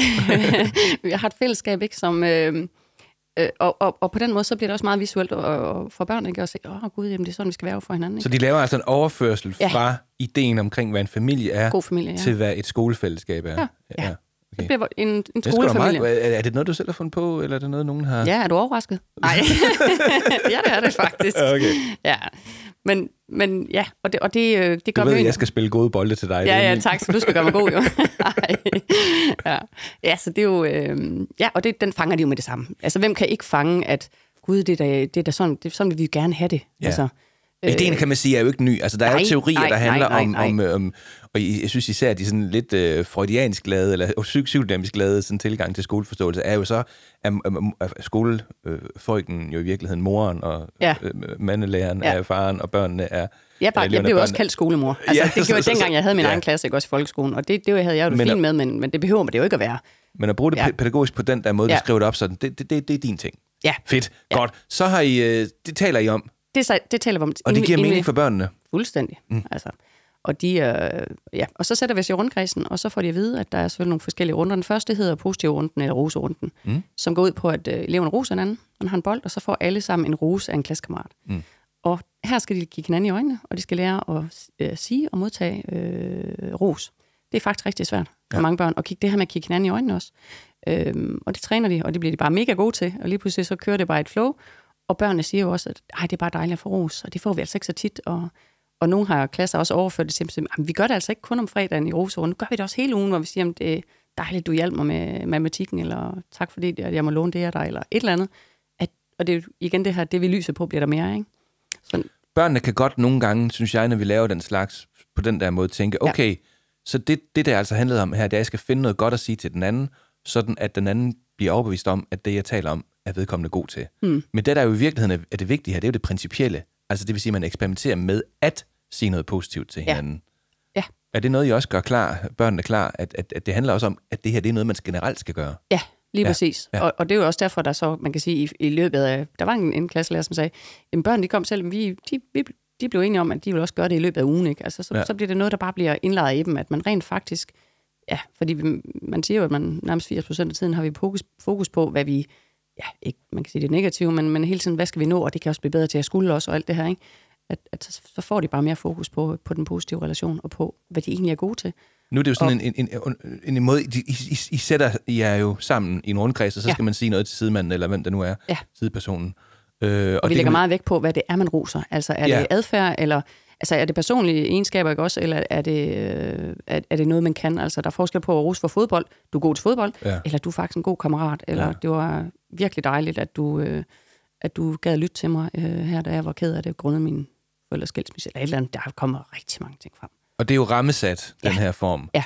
Speaker 3: vi har et fællesskab, ikke, som... Øh, øh, og, og, og, på den måde, så bliver det også meget visuelt og, og for børn, ikke, at se, åh oh, gud, jamen, det er sådan, vi skal være for hinanden. Ikke?
Speaker 2: Så de laver altså en overførsel
Speaker 3: Ja.
Speaker 2: fra ideen omkring, hvad en familie er,
Speaker 3: God familie, ja.
Speaker 2: til hvad et skolefællesskab er.
Speaker 3: Ja, ja.
Speaker 2: Okay.
Speaker 3: Det bliver en, en
Speaker 2: er,
Speaker 3: skolefamilie.
Speaker 2: meget, er er det noget, du selv har fundet på, eller er det noget, nogen har...
Speaker 3: Ja, er du overrasket? Nej. ja, det er det faktisk.
Speaker 2: Okay.
Speaker 3: Ja. Men, men ja, og det, og det, øh, det gør
Speaker 2: Du ved,
Speaker 3: vi
Speaker 2: jeg skal spille gode bolde til dig.
Speaker 3: Ja,
Speaker 2: er
Speaker 3: ja,
Speaker 2: min-
Speaker 3: tak, så du skal gøre mig god, jo. Ja. ja, så det er jo... Øh, ja, og det, den fanger de jo med det samme. Altså, hvem kan ikke fange, at gud, det er da, det er da sådan, det, er sådan vil vi gerne have det.
Speaker 2: Ja.
Speaker 3: Altså,
Speaker 2: Ideen, kan man sige, er jo ikke ny. Altså, der er
Speaker 3: nej,
Speaker 2: jo teorier,
Speaker 3: nej,
Speaker 2: der handler
Speaker 3: nej,
Speaker 2: om,
Speaker 3: nej,
Speaker 2: om, om, og jeg synes især, at de sådan lidt øh, freudiansk lavede, eller psy- psykodynamisk lavede sådan tilgang til skoleforståelse, er jo så, at, at, skolefolken jo i virkeligheden moren, og
Speaker 3: Ja.
Speaker 2: øh, mandelæreren
Speaker 3: Ja.
Speaker 2: er faren, og børnene er...
Speaker 3: jeg, bare, jeg blev også kaldt skolemor. Altså,
Speaker 2: Ja,
Speaker 3: ja, det gjorde jeg dengang, jeg havde min
Speaker 2: ja.
Speaker 3: egen klasse, ikke også i folkeskolen. Og det, det havde jeg jo det
Speaker 2: Men-
Speaker 3: fint med, men, men det behøver man det jo ikke at være.
Speaker 2: Men at bruge det
Speaker 3: Ja.
Speaker 2: ja. pædagogisk på den der måde, ja.
Speaker 3: Ja.
Speaker 2: du skriver det op sådan, det, det, det, det er din ting.
Speaker 3: Ja,
Speaker 2: Fedt.
Speaker 3: Ja.
Speaker 2: Godt. Så har I, øh, det taler I om,
Speaker 3: det, det taler vi om.
Speaker 2: og det giver mening for børnene.
Speaker 3: Fuldstændig. Mm. Altså. Og, de, øh, ja. og så sætter vi os i rundkredsen, og så får de at vide, at der er selvfølgelig nogle forskellige runder. Den første hedder positiv runden, eller roserunden,
Speaker 2: Mm.
Speaker 3: som går ud på, at øh, eleverne roser hinanden. Man har en bold, og så får alle sammen en rose af en klassekammerat.
Speaker 2: Mm.
Speaker 3: Og her skal de kigge hinanden i øjnene, og de skal lære at øh, sige og modtage øh, ros. Det er faktisk rigtig svært for
Speaker 2: Ja.
Speaker 3: mange børn, at kigge det her med at kigge hinanden i øjnene også. Øhm, og det træner de, og det bliver de bare mega gode til. Og lige pludselig så kører det bare et flow. Og børnene siger jo også, at Ej, det er bare dejligt at få ros, og det får vi altså ikke så tit. Og, og nogle har klasser også overført det til, at vi gør det altså ikke kun om fredagen i roserunden, nu gør vi det også hele ugen, hvor vi siger, at det er dejligt, du hjalp mig med matematikken, eller tak fordi jeg jeg må låne det af dig, eller et eller andet. At, og det er igen det her, det vi lyser på, bliver der mere, ikke? Så,
Speaker 2: Børnene kan godt nogle gange, synes jeg, når vi laver den slags, på den der måde, tænke,
Speaker 3: Ja.
Speaker 2: okay, så det, det der altså handlede om her, det er, at jeg skal finde noget godt at sige til den anden, sådan at den anden bliver overbevist om, at det, jeg taler om, er vedkommende god til. Mm. Men det, der jo i virkeligheden er, er det vigtige her, det er jo det principielle. Altså det vil sige, at man eksperimenterer med at sige noget positivt til hinanden.
Speaker 3: Ja.
Speaker 2: Er det noget, I også gør klar, børnene klar, at, at, at det handler også om, at det her det er noget, man generelt skal gøre?
Speaker 3: Ja, lige
Speaker 2: Ja,
Speaker 3: præcis.
Speaker 2: ja.
Speaker 3: Og, og det er jo også derfor, der så, man kan sige, i, i løbet af, der var en, en klasselærer, som sagde, at børn, de kom selv, vi, de, vi, de blev enige om, at de ville også gøre det i løbet af ugen, ikke? Altså, så,
Speaker 2: Ja.
Speaker 3: så bliver det noget, der bare bliver indlejret i dem, at man rent faktisk, ja, fordi man siger jo, at man nærmest 80 procent af tiden har vi fokus, fokus på, hvad vi, ja, ikke, man kan sige det negative, men, men hele tiden, hvad skal vi nå, og det kan også blive bedre til at skulle også, og alt det her, ikke? At, at så, så får de bare mere fokus på, på den positive relation, og på, hvad de egentlig er gode til.
Speaker 2: Nu er det jo sådan en, en, en, en, en måde, I, I, I sætter jer jo sammen i en rundkreds, og så
Speaker 3: Ja.
Speaker 2: skal man sige noget til sidemanden, eller hvem det nu er,
Speaker 3: Ja.
Speaker 2: sidepersonen. Øh, og
Speaker 3: Og vi
Speaker 2: det
Speaker 3: lægger
Speaker 2: kan
Speaker 3: meget vægt på, hvad det er, man roser. Altså, er
Speaker 2: Ja.
Speaker 3: det adfærd, eller altså, er det personlige egenskaber, ikke også? Eller er det, øh, er, er det noget, man kan? Altså, der er forskel på at rose for fodbold. Du er god til fodbold,
Speaker 2: Ja.
Speaker 3: eller du er faktisk en god kammerat. Eller
Speaker 2: ja.
Speaker 3: det var virkelig dejligt, at du, øh, at du gad lytte til mig øh, her, da jeg var ked af det, grundet min forældres skilsmisse, eller et eller andet. Der kommer rigtig mange ting frem.
Speaker 2: Og det er jo rammesat, den
Speaker 3: Ja.
Speaker 2: her form.
Speaker 3: Ja.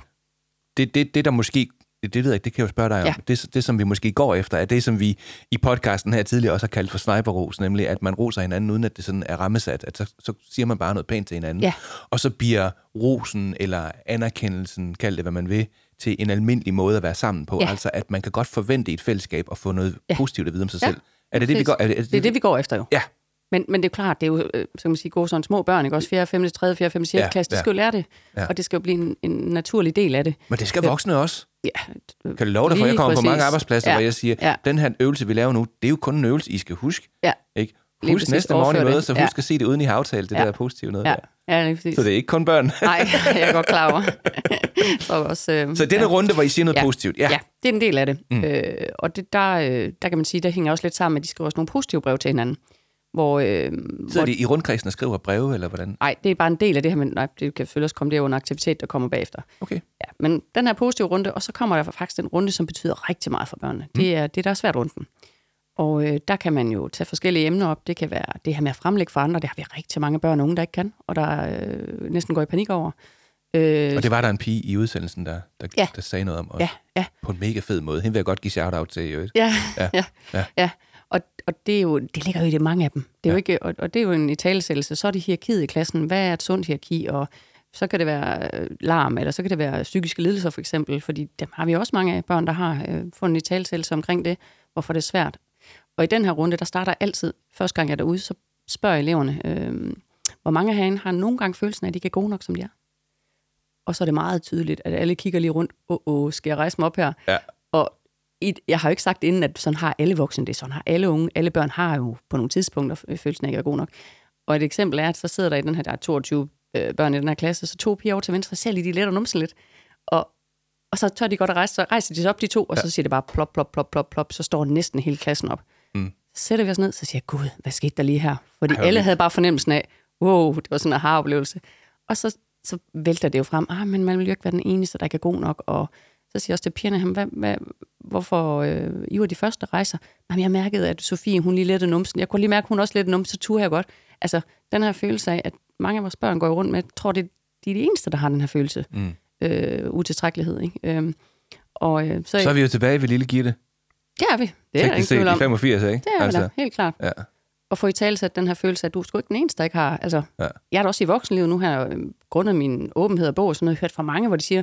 Speaker 2: Det, det, det der måske, det, det ved jeg ikke, det kan jeg jo spørge dig om.
Speaker 3: Ja.
Speaker 2: Det, det, som vi måske går efter, er det, som vi i podcasten her tidligere også har kaldt for sniperros, nemlig at man roser hinanden, uden at det sådan er rammesat. At så, så siger man bare noget pænt til hinanden.
Speaker 3: Ja.
Speaker 2: Og så bliver rosen eller anerkendelsen, kald det hvad man vil, til en almindelig måde at være sammen på.
Speaker 3: Ja.
Speaker 2: Altså at man kan godt forvente et fællesskab at få noget
Speaker 3: Ja.
Speaker 2: positivt at vide om sig
Speaker 3: Ja.
Speaker 2: selv. Er det det, vi
Speaker 3: Præcis.
Speaker 2: går? Er det, er det,
Speaker 3: Det er det, vi går efter jo.
Speaker 2: Ja.
Speaker 3: Men, men det er jo klart, det er jo, øh, så kan man sige, gode sådan små børn, ikke også? 4., 5., 3., 4., 5., 6.
Speaker 2: Ja,
Speaker 3: klasse, de skal jo lære det.
Speaker 2: Ja.
Speaker 3: Og det skal jo blive en, en naturlig del af det.
Speaker 2: Men det skal voksne også.
Speaker 3: Ja,
Speaker 2: Kan du love dig, for jeg kommer på mange
Speaker 3: præcis.
Speaker 2: arbejdspladser,
Speaker 3: Ja.
Speaker 2: hvor jeg siger,
Speaker 3: Ja.
Speaker 2: den her øvelse, vi laver nu, det er jo kun en øvelse, I skal huske.
Speaker 3: Ja.
Speaker 2: Ikke?
Speaker 3: Lige
Speaker 2: Husk næste morgen i mødet, så
Speaker 3: Ja.
Speaker 2: husk at se det, uden I har aftalt det
Speaker 3: Ja.
Speaker 2: der positive noget
Speaker 3: ja,
Speaker 2: der.
Speaker 3: ja lige præcis.
Speaker 2: Så det er ikke kun børn.
Speaker 3: Nej, jeg er godt klar over. så også, øh,
Speaker 2: Så denne
Speaker 3: ja.
Speaker 2: runde, hvor I siger noget
Speaker 3: Ja.
Speaker 2: positivt. Ja.
Speaker 3: Ja, det er en del af det. Mm. Øh, og det, der, øh, der kan man sige, der hænger også lidt sammen med, at de skriver også nogle positive breve til hinanden. Hvor, øh,
Speaker 2: Sidder
Speaker 3: hvor,
Speaker 2: de i rundkredsen og skriver breve, eller hvordan?
Speaker 3: nej, det er bare en del af det her, men nej, det kan også komme der under aktivitet, der kommer bagefter.
Speaker 2: Okay.
Speaker 3: Ja, men den her positive runde, og så kommer der faktisk en runde, som betyder rigtig meget for børnene.
Speaker 2: Mm.
Speaker 3: Det er det, der er svært runden. Og øh, der kan man jo tage forskellige emner op. Det kan være det her med at fremlægge for andre. Det har vi rigtig mange børn og unge, der ikke kan, og der øh, næsten går i panik over. Øh,
Speaker 2: Og det var der en pige i udsendelsen, der, der,
Speaker 3: Ja.
Speaker 2: der sagde noget om også.
Speaker 3: ja, ja,
Speaker 2: På en mega fed måde. Hende vil jeg godt give shout-out til. i øvrigt.
Speaker 3: Ja,
Speaker 2: Ja,
Speaker 3: ja, ja. ja. Og, og det, er jo, det ligger jo i det mange af dem. Det er
Speaker 2: Ja.
Speaker 3: jo ikke, og, og det er jo en italesættelse. Så er det hierarkiet i klassen. Hvad er et sundt hierarki? Og så kan det være øh, larm, eller så kan det være psykiske lidelser for eksempel, fordi dem har vi også mange af børn, der har øh, fået en italesættelse omkring det, hvorfor det er svært. Og i den her runde, der starter altid, første gang jeg er derude, så spørger eleverne, øh, hvor mange herinde har nogle gange følelsen af, at de ikke er gode nok, som de er. Og så er det meget tydeligt, at alle kigger lige rundt, åh, oh, oh, skal jeg rejse mig op her?
Speaker 2: Ja.
Speaker 3: Og i, jeg har jo ikke sagt inden, at sådan har alle voksne det, sådan har alle unge, alle børn har jo på nogle tidspunkter følelsen af, at jeg er god nok. Og et eksempel er, at så sidder der i den her, der er 22 øh, børn i den her klasse, så to piger over til venstre, ser lige de letter numsen lidt, og, og så tør de godt at rejse, så rejser de sig op, de to, og så siger det bare plop, plop, plop, plop, plop, så står næsten hele klassen op. Så sætter vi os ned, så siger jeg, gud, hvad skete der lige her? Fordi
Speaker 2: hvor
Speaker 3: alle havde bare fornemmelsen af, wow, det var sådan en aha-oplevelse. Og så, så vælter det jo frem, ah, men man vil jo ikke være den eneste, der ikke er god nok, og så siger jeg også til pigerne, "Jamen, hvad, hvad, hvorfor øh, I var de første, rejser? Jamen, jeg mærkede, at Sofie, hun lige lette numsen. Jeg kunne lige mærke, at hun også lette numsen, så turde jeg godt. Altså, den her følelse af, at mange af vores børn går rundt med, jeg tror, det, de er de eneste, der har den her følelse.
Speaker 2: Mm.
Speaker 3: Øh, utilstrækkelighed, ikke? Øhm, og øh, så,
Speaker 2: Så er vi jo tilbage ved lille Gitte.
Speaker 3: Det er vi. Det er der ingen tvivl om.
Speaker 2: 85, ikke?
Speaker 3: Det er altså. vi da, helt klart.
Speaker 2: Ja.
Speaker 3: Og få i tale sat den her følelse, at du er sgu ikke den eneste, der ikke har... Altså,
Speaker 2: Ja.
Speaker 3: Jeg er da også i voksenlivet nu her, øh, grundet min åbenhed og bog og sådan noget, hørt fra mange, hvor de siger,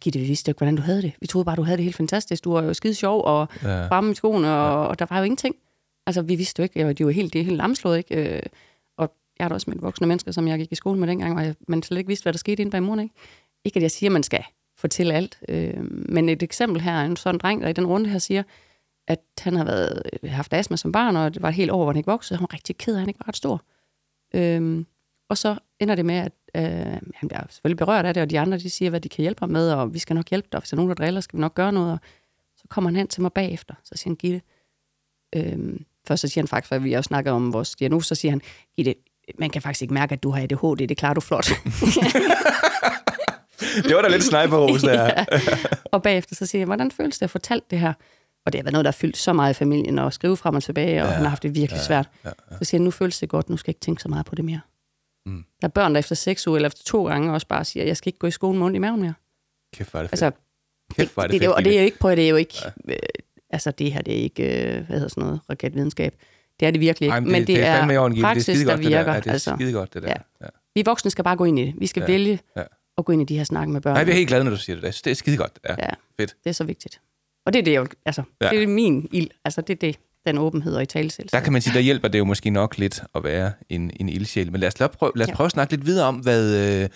Speaker 3: Gitte, vi vidste ikke, hvordan du havde det. Vi troede bare, du havde det helt fantastisk. Du var jo skide sjov og
Speaker 2: Ja.
Speaker 3: fremme i skoene, og, og der var jo ingenting. Altså, vi vidste jo ikke, de var helt, de helt lamslået, ikke? Øh, og jeg er da også med voksne mennesker, som jeg gik i skole med dengang, hvor jeg, man slet ikke vidste, hvad der skete inde bag muren, ikke? Ikke, at jeg siger, at man skal fortælle alt, øh, men et eksempel her, en sådan dreng, der i den runde her siger, at han har været, øh, haft astma som barn, og det var helt over, hvor han ikke voksede. Han var rigtig ked af, at han ikke var ret stor. Øhm, og så ender det med, at øh, han bliver selvfølgelig berørt af det, og de andre de siger, hvad de kan hjælpe ham med, og vi skal nok hjælpe dig, og hvis der er nogen, der driller, skal vi nok gøre noget. Og så kommer han hen til mig bagefter, så siger han, Gitte, øhm, først så siger han faktisk, for vi har jo snakket om vores diagnose, så siger han, Gitte, man kan faktisk ikke mærke, at du har ADHD, det klarer du flot.
Speaker 2: Det var da lidt sniperros der.
Speaker 3: ja. Og bagefter så siger jeg, hvordan føles det at fortælle det her? Og det har været noget, der har fyldt så meget i familien, og skrive frem og tilbage, og ja, han har haft det virkelig ja, svært. Ja, ja. Så siger jeg, nu føles det godt, nu skal jeg ikke tænke så meget på det mere. Mm. Der er børn, der efter seks uger, eller efter to gange også bare siger, jeg skal ikke gå i skole med ondt i maven mere.
Speaker 2: Kæft, er det fedt.
Speaker 3: Altså,
Speaker 2: Kæft, er det,
Speaker 3: det, det,
Speaker 2: fedt,
Speaker 3: og det er jo ikke på, det er jo ikke, øh, Altså, det her, det er ikke, øh, hvad hedder sådan noget, raketvidenskab. Det er det virkelig ikke.
Speaker 2: Ej,
Speaker 3: men det, det er,
Speaker 2: fandme i orden, Gitte.
Speaker 3: praksis,
Speaker 2: det er skide
Speaker 3: der
Speaker 2: godt,
Speaker 3: virker.
Speaker 2: Det der. Ja, det er
Speaker 3: altså,
Speaker 2: skide godt, det der.
Speaker 3: ja.
Speaker 2: Ja.
Speaker 3: vi voksne skal bare gå ind i det. Vi skal
Speaker 2: Ja.
Speaker 3: ja. vælge
Speaker 2: Ja.
Speaker 3: at gå ind i de her snakke med børn.
Speaker 2: Nej, jeg bliver helt glad, når du siger det. Jeg synes, Det er skide godt. Ja.
Speaker 3: Ja,
Speaker 2: Fedt.
Speaker 3: det er så vigtigt. Og det er det, jeg, altså,
Speaker 2: Ja.
Speaker 3: det er min ild. Altså, det er det, den åbenhed og i talesættelse.
Speaker 2: Der kan man sige, der hjælper det jo måske nok lidt at være en, en ildsjæl. Men lad os, lad, prøve, lad os
Speaker 3: Ja.
Speaker 2: prøve at snakke lidt videre om, hvad, øh,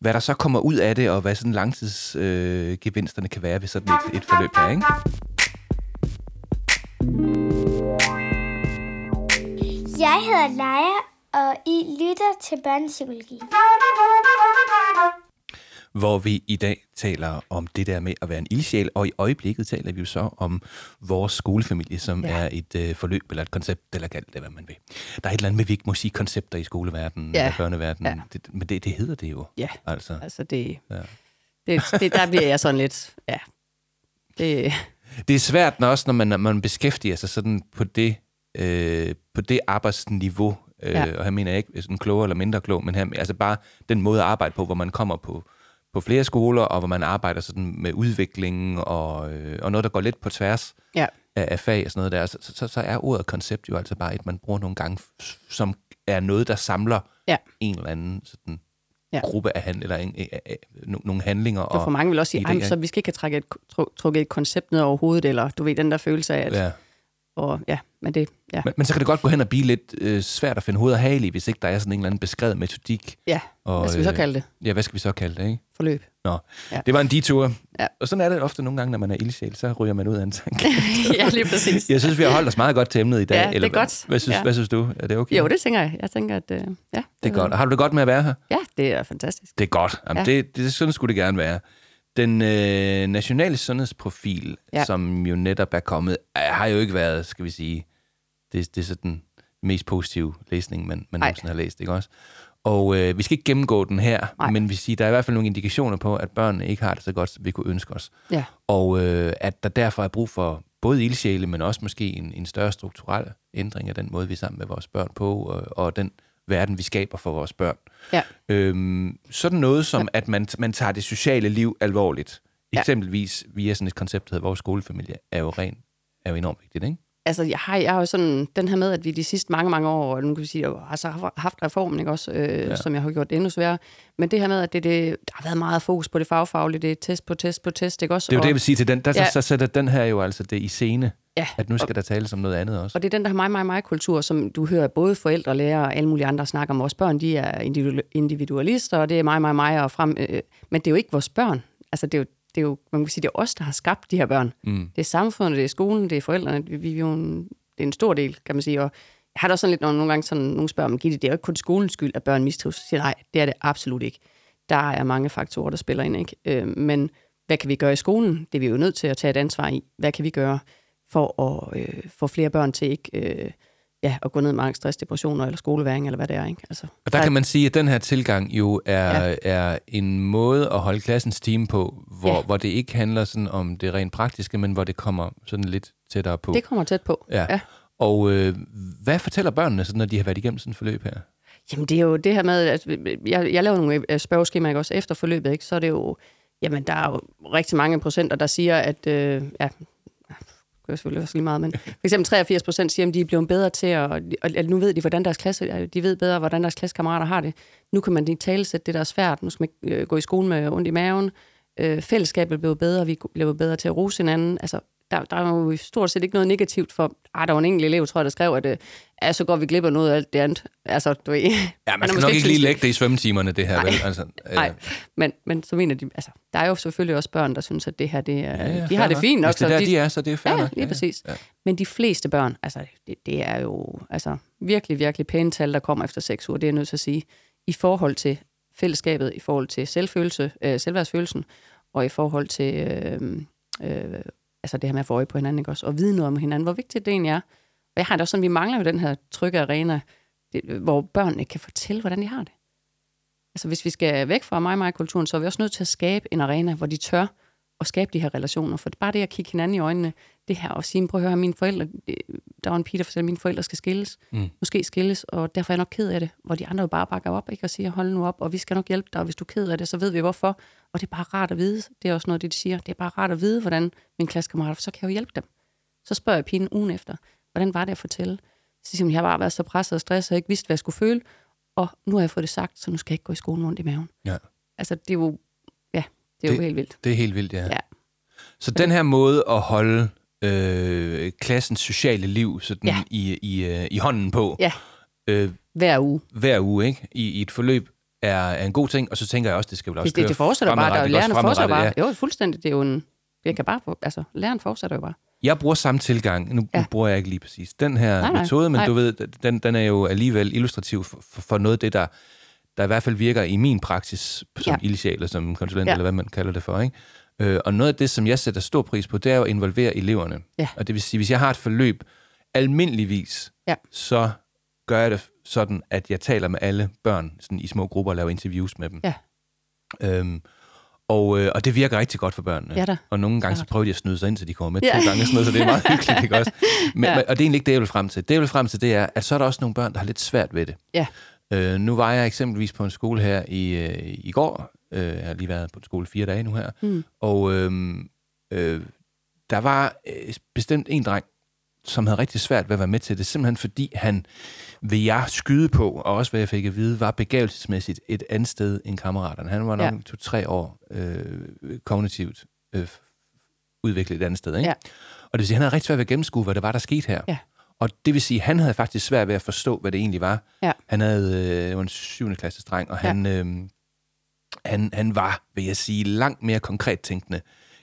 Speaker 2: hvad der så kommer ud af det, og hvad sådan langtidsgevinsterne øh, gevinsterne kan være ved sådan et, et forløb her, ikke?
Speaker 1: Jeg hedder Leia, og I lytter til børnepsykologi.
Speaker 2: Hvor vi i dag taler om det der med at være en ildsjæl, og i øjeblikket taler vi jo så om vores skolefamilie, som ja. Er et øh, forløb eller et koncept, eller kald det, hvad man vil. Der er et eller andet med, at vi ikke må sige koncepter i skoleverdenen
Speaker 3: Ja.
Speaker 2: eller børneverdenen,
Speaker 3: Ja.
Speaker 2: det, men det, det hedder det jo.
Speaker 3: Ja,
Speaker 2: Altså.
Speaker 3: altså det,
Speaker 2: Ja.
Speaker 3: det, det, der bliver jeg sådan lidt, ja, det,
Speaker 2: Det er svært, når også når man, når man beskæftiger sig sådan på det, øh, på det arbejdsniveau, øh. Ja. og her mener jeg ikke sådan klogere eller mindre klog, men her, altså bare den måde at arbejde på, hvor man kommer på, på flere skoler, og hvor man arbejder sådan med udvikling og, øh, og noget, der går lidt på tværs
Speaker 3: ja,
Speaker 2: af, af fag og sådan noget der, så, så, så er ordet koncept jo altså bare et, man bruger nogle gange, som er noget, der samler
Speaker 3: Ja.
Speaker 2: en eller anden sådan
Speaker 3: Ja.
Speaker 2: gruppe af hand, eller en, en, en, en, nogle handlinger.
Speaker 3: og for mange vil også sige,
Speaker 2: idéer,
Speaker 3: "Ej, så vi skal ikke have trukket et, tru- trukket et koncept ned over hovedet, eller du ved, den der følelse af, at, ja. Og, ja, men det, ja,
Speaker 2: Men, men så kan det godt gå hen og blive lidt øh, svært at finde hoved og hale i, hvis ikke der er sådan en eller anden beskrevet metodik.
Speaker 3: ja,
Speaker 2: Og,
Speaker 3: hvad skal vi så
Speaker 2: øh,
Speaker 3: kalde det?
Speaker 2: Ja, hvad skal vi så kalde det, ikke?
Speaker 3: Forløb.
Speaker 2: Nå,
Speaker 3: Ja.
Speaker 2: det var en detur.
Speaker 3: Ja.
Speaker 2: Og sådan er det ofte nogle gange, når man er ildsjæl, så ryger man ud af en tanke.
Speaker 3: ja, lige præcis.
Speaker 2: Jeg synes, vi har holdt os meget godt til emnet i dag.
Speaker 3: Ja, det er
Speaker 2: eller, hvad-
Speaker 3: godt.
Speaker 2: Hvad synes,
Speaker 3: Ja.
Speaker 2: hvad synes du? Er det okay?
Speaker 3: Jo, det tænker jeg. Jeg tænker, at øh, ja,
Speaker 2: det er godt. Og har du det godt med at være her?
Speaker 3: Ja, det er fantastisk.
Speaker 2: Det er godt. Jamen, ja.
Speaker 3: Ja.
Speaker 2: det, det, sådan skulle det gerne være. Den øh, nationale sundhedsprofil, ja. Som jo netop er kommet, er, har jo ikke været, skal vi sige, det, det er sådan den mest positive læsning, man, man
Speaker 3: Nej.
Speaker 2: nogensinde har læst, ikke også? Og øh, vi skal ikke gennemgå den her,
Speaker 3: Nej.
Speaker 2: men vi siger, der er i hvert fald nogle indikationer på, at børnene ikke har det så godt, som vi kunne ønske os.
Speaker 3: Ja,
Speaker 2: Og øh, at der derfor er brug for både ildsjæle, men også måske en, en større strukturel ændring af den måde, vi er sammen med vores børn på, og, og den verden, vi skaber for vores børn.
Speaker 3: ja,
Speaker 2: Øhm, sådan noget som, at man, man tager det sociale liv alvorligt.
Speaker 3: Ja.
Speaker 2: Eksempelvis via sådan et koncept, der hedder vores skolefamilie, er jo, ren, er jo enormt vigtigt, ikke?
Speaker 3: altså jeg har, jeg har jo sådan den her med, at vi de sidste mange, mange år, og nu kan vi sige, jeg har så haft reformen, ikke også, øh,
Speaker 2: Ja.
Speaker 3: ja. som jeg har gjort endnu sværere, men det her med, at det, det, der har været meget fokus på det fagfaglige, det er test på test på test, ikke også?
Speaker 2: Det er jo
Speaker 3: og,
Speaker 2: det, jeg vil sige til den. Der, ja.
Speaker 3: Ja.
Speaker 2: så sætter den her jo altså det i scene,
Speaker 3: ja,
Speaker 2: at nu skal der tales om noget andet også.
Speaker 3: Og det er den der mig, mig, mig kultur, som du hører både forældre, lærere og alle mulige andre snakke om. Vores børn, de er individu- individualister, og det er mig, mig, mig og frem. Øh, men det er jo ikke vores børn. Altså, det er jo, det er jo, man kan sige, det er os, der har skabt de her børn.
Speaker 2: Mm.
Speaker 3: Det er samfundet, det er skolen, det er forældrene. Vi, vi er jo en, det er en stor del, kan man sige. Og jeg har da også sådan lidt, når nogle gange sådan, nogen spørger om, Gitte, det er jo ikke kun skolens skyld, at børn mistrives. Så siger nej, det er det absolut ikke. Der er mange faktorer, der spiller ind, ikke? Øh, men hvad kan vi gøre i skolen? Det er vi jo nødt til at tage et ansvar i. Hvad kan vi gøre for at øh, få flere børn til ikke øh, ja, at gå ned med angst, stress, depressioner eller skoleværing, eller hvad det er, ikke? Altså,
Speaker 2: Og der
Speaker 3: der-
Speaker 2: kan man sige, at den her tilgang jo er, ja. Er en måde at holde klassens team på, hvor, ja. Hvor det ikke handler sådan om det rent praktiske, men hvor det kommer sådan lidt tættere på.
Speaker 3: det kommer tæt på.
Speaker 2: Ja.
Speaker 3: ja.
Speaker 2: Og øh, hvad fortæller børnene, så, når de har været igennem sådan et forløb her?
Speaker 3: Jamen, det er jo det her med, at jeg, jeg laver nogle øh, spørgeskemaer ikke også efter forløbet, ikke? så er det jo, jamen, der er jo rigtig mange procenter, der siger, at, øh, ja, det gør selvfølgelig også lige meget, men for eksempel 83 procent siger, at de er blevet bedre til at, og, nu ved de, hvordan deres klasse, de ved bedre, hvordan deres klassekammerater har det. Nu kan man i tale sætte det, der er svært. Nu skal man ikke øh, gå i skole med ondt i maven. Øh, fællesskabet blev bedre, vi blev bedre til at rose hinanden. Altså, der, der er jo stort set ikke noget negativt for... Ah, der var en enkelt elev, tror jeg, der skrev, at øh, ja, så går vi glip af noget af alt det andet. Altså, du ved,
Speaker 2: Ja, man skal nok
Speaker 3: ikke
Speaker 2: lige lægge det i svømmetimerne, det her, vel? Altså, øh,
Speaker 3: Nej, men, men så mener de, altså, der er jo selvfølgelig også børn, der synes, at det her, det er,
Speaker 2: Ja, ja,
Speaker 3: de har det fint nok.
Speaker 2: Hvis det er der, de er, så det er fair
Speaker 3: Ja,
Speaker 2: nok.
Speaker 3: lige præcis.
Speaker 2: Ja.
Speaker 3: Men de fleste børn, altså det, det er jo altså, virkelig, virkelig pæne tal, der kommer efter seks uger, det er jeg nødt til at sige, i forhold til fællesskabet, i forhold til selvfølelse, øh, selvværdsfølelsen, og i forhold til øh, øh, altså det her med at få øje på hinanden, ikke også? og vide noget om hinanden, hvor vigtigt det egentlig er. Og jeg har det også sådan, vi mangler jo den her trygge arena, det, hvor børnene kan fortælle, hvordan de har det. Altså hvis vi skal væk fra mig mig kulturen så er vi også nødt til at skabe en arena, hvor de tør at skabe de her relationer. For bare det at kigge hinanden i øjnene, det her og sige, prøv at høre, mine forældre, det- der var en pige, der fortalte, at mine forældre skal skilles.
Speaker 2: Mm.
Speaker 3: Måske skilles, og derfor er jeg nok ked af det. Hvor de andre jo bare bakker op ikke? og siger, hold nu op, og vi skal nok hjælpe dig, og hvis du er ked af det, så ved vi hvorfor. Og det er bare rart at vide, det er også noget, det de siger, det er bare rart at vide, hvordan mine klassekammerater, for så kan jeg jo hjælpe dem. Så spørger jeg pigen ugen efter, hvordan var det at fortælle? Så siger hun, jeg har bare været så presset og stresset, og jeg ikke vidste, hvad jeg skulle føle. Og nu har jeg fået det sagt, så nu skal jeg ikke gå i skole med ondt i maven.
Speaker 2: Ja.
Speaker 3: Altså, det er jo, det er det, jo helt vildt.
Speaker 2: Det er helt vildt, ja.
Speaker 3: Ja.
Speaker 2: Så den her måde at holde øh, klassens sociale liv sådan
Speaker 3: Ja.
Speaker 2: i, i, øh, i hånden på
Speaker 3: Ja,
Speaker 2: øh,
Speaker 3: hver uge.
Speaker 2: hver uge ikke? I, i et forløb er, er en god ting, og så tænker jeg også, det skal vel også
Speaker 3: Det, det, det fortsætter bare, der,
Speaker 2: ikke?
Speaker 3: lærerne fortsætter bare.
Speaker 2: ja.
Speaker 3: Jo, fuldstændig, det er jo en, jeg kan bare få, altså, læreren fortsætter jo bare.
Speaker 2: Jeg bruger samme tilgang. Nu, ja. Bruger jeg ikke lige præcis den her
Speaker 3: Nej, nej.
Speaker 2: metode, men
Speaker 3: Nej.
Speaker 2: du ved, den, den er jo alligevel illustrativ for, for, for noget af det, der, der i hvert fald virker i min praksis som ja.
Speaker 3: Ja.
Speaker 2: ildsjæl, eller som konsulent, ja.
Speaker 3: Ja.
Speaker 2: eller hvad man kalder det for. Ikke? Øh, og noget af det, som jeg sætter stor pris på, det er at involvere eleverne.
Speaker 3: Ja.
Speaker 2: Og det vil sige, hvis jeg har et forløb, almindeligvis,
Speaker 3: Ja.
Speaker 2: så gør jeg det sådan, at jeg taler med alle børn sådan i små grupper og laver interviews med dem.
Speaker 3: Ja.
Speaker 2: Øhm, og, øh, og det virker rigtig godt for børnene.
Speaker 3: Ja da.
Speaker 2: Og nogle gange så
Speaker 3: Klart.
Speaker 2: prøver de at snyde sig ind, så de kommer med
Speaker 3: Ja.
Speaker 2: to gange, sådan noget, så det er meget hyggeligt, ikke også? Men,
Speaker 3: Ja.
Speaker 2: ja. Og det er egentlig ikke det, jeg vil frem til. Det, jeg vil frem til, det er, at så er der også nogle børn, der har lidt svært ved det.
Speaker 3: Ja.
Speaker 2: Øh, nu var jeg eksempelvis på en skole her i, øh, i går. Øh, jeg har lige været på en skole fire dage nu her.
Speaker 3: Mm.
Speaker 2: Og øh, øh, der var øh, bestemt en dreng, som havde rigtig svært ved at være med til det, simpelthen fordi han, vil jeg skyde på, og også hvad jeg fik at vide, var begavelsesmæssigt et andet sted end kammeraterne. Han var nok
Speaker 3: Ja.
Speaker 2: to-tre år øh, kognitivt øh, udviklet et andet sted. Ikke?
Speaker 3: Ja.
Speaker 2: Og det vil sige, han havde rigtig svært ved at gennemskue, hvad det var, der skete her.
Speaker 3: Ja.
Speaker 2: Og det vil sige, han havde faktisk svært ved at forstå, hvad det egentlig var.
Speaker 3: Ja.
Speaker 2: Han havde øh, en 7. klasses dreng, og
Speaker 3: Ja.
Speaker 2: han, øh, han, han var, vil jeg sige, langt mere konkret tænkende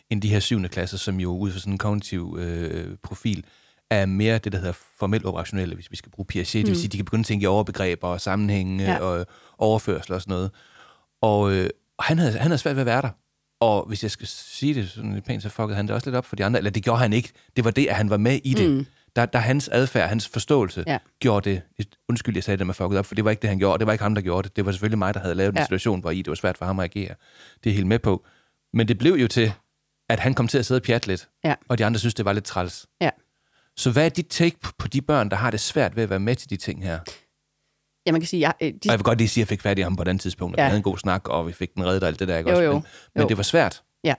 Speaker 2: end de her 7. klasser, som jo ud fra sådan en kognitiv øh, profil er mere det, der hedder formelt operationelle, hvis vi skal bruge Piaget. Mm. Det vil
Speaker 3: Mm.
Speaker 2: sige, de kan begynde at tænke i overbegreber og sammenhænge
Speaker 3: Ja.
Speaker 2: ja. og overførsel og sådan noget. Og, øh, og han, havde, han havde svært ved at være der. Og hvis jeg skal sige det sådan lidt pænt, så fuckede han det også lidt op for de andre. Eller det gjorde han ikke. Det var det, at han var med i det.
Speaker 3: Mm.
Speaker 2: Der, der hans adfærd, hans forståelse,
Speaker 3: Ja.
Speaker 2: gjorde det. Undskyld, jeg sagde det med fucket op, for det var ikke det, han gjorde. Det var ikke ham, der gjorde det. Det var selvfølgelig mig, der havde lavet en
Speaker 3: Ja.
Speaker 2: situation, hvor i det var svært for ham at agere. Det er helt med på. Men det blev jo til, at han kom til at sidde og pjatte lidt.
Speaker 3: Ja.
Speaker 2: Og de andre synes, det var lidt træls.
Speaker 3: Ja.
Speaker 2: Så hvad er dit take på- de børn, der har det svært ved at være med til de ting her?
Speaker 3: Ja, man kan sige, jeg, øh, de,
Speaker 2: Og jeg vil godt lige sige, at jeg fik fat i ham på den tidspunkt, og
Speaker 3: Ja.
Speaker 2: vi havde en god snak, og vi fik den reddet og alt det der, ikke
Speaker 3: Jo,
Speaker 2: også?
Speaker 3: jo.
Speaker 2: Men, men
Speaker 3: Jo.
Speaker 2: det var svært.
Speaker 3: Ja,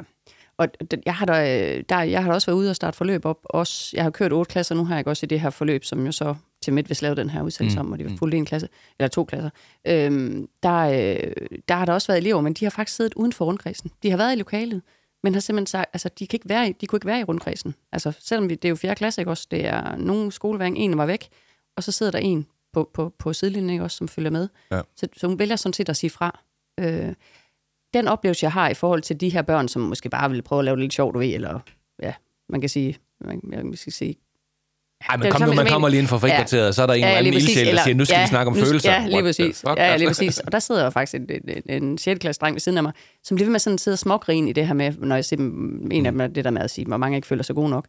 Speaker 3: og den- jeg har, da, der, jeg har da også været ude og starte forløb op. Også, jeg har kørt otte klasser, nu har jeg også i det her forløb, som jo så til Midtvest lavede den her udsendelse
Speaker 2: Mm,
Speaker 3: om, og de var
Speaker 2: mm.
Speaker 3: fuldt en klasse, eller to klasser. Øhm, der, øh, der har der også været elever, men de har faktisk siddet uden for rundkredsen. De har været i lokalet, men har simpelthen sagt, altså de, kan ikke være i, de kunne ikke være i rundkredsen. Altså selvom vi, det er jo fjerde klasse, ikke også? Det er nogen skoleværing, en var væk, og så sidder der en på, på, på sidelinjen, ikke også, som følger med.
Speaker 2: Ja.
Speaker 3: Så, så hun vælger sådan set at sige fra. Øh, den oplevelse, jeg har i forhold til de her børn, som måske bare vil prøve at lave det lidt sjovt, du ved, eller ja, man kan sige, man, man skal sige,
Speaker 2: Ej, men kom nu, man kommer lige ind fra frikvarteret, og så er der en eller anden
Speaker 3: lige præcis,
Speaker 2: ildsjæl, der siger, nu skal vi snakke om
Speaker 3: nu-
Speaker 2: følelser.
Speaker 3: Ja, lige præcis. Ja, ja, lige præcis. Og der sidder jo faktisk en, en, en 6. klasse dreng ved siden af mig, som bliver ved med sådan sidde og smågrine i det her med, når jeg ser dem, en af dem det der med at sige, hvor mange ikke føler sig gode nok.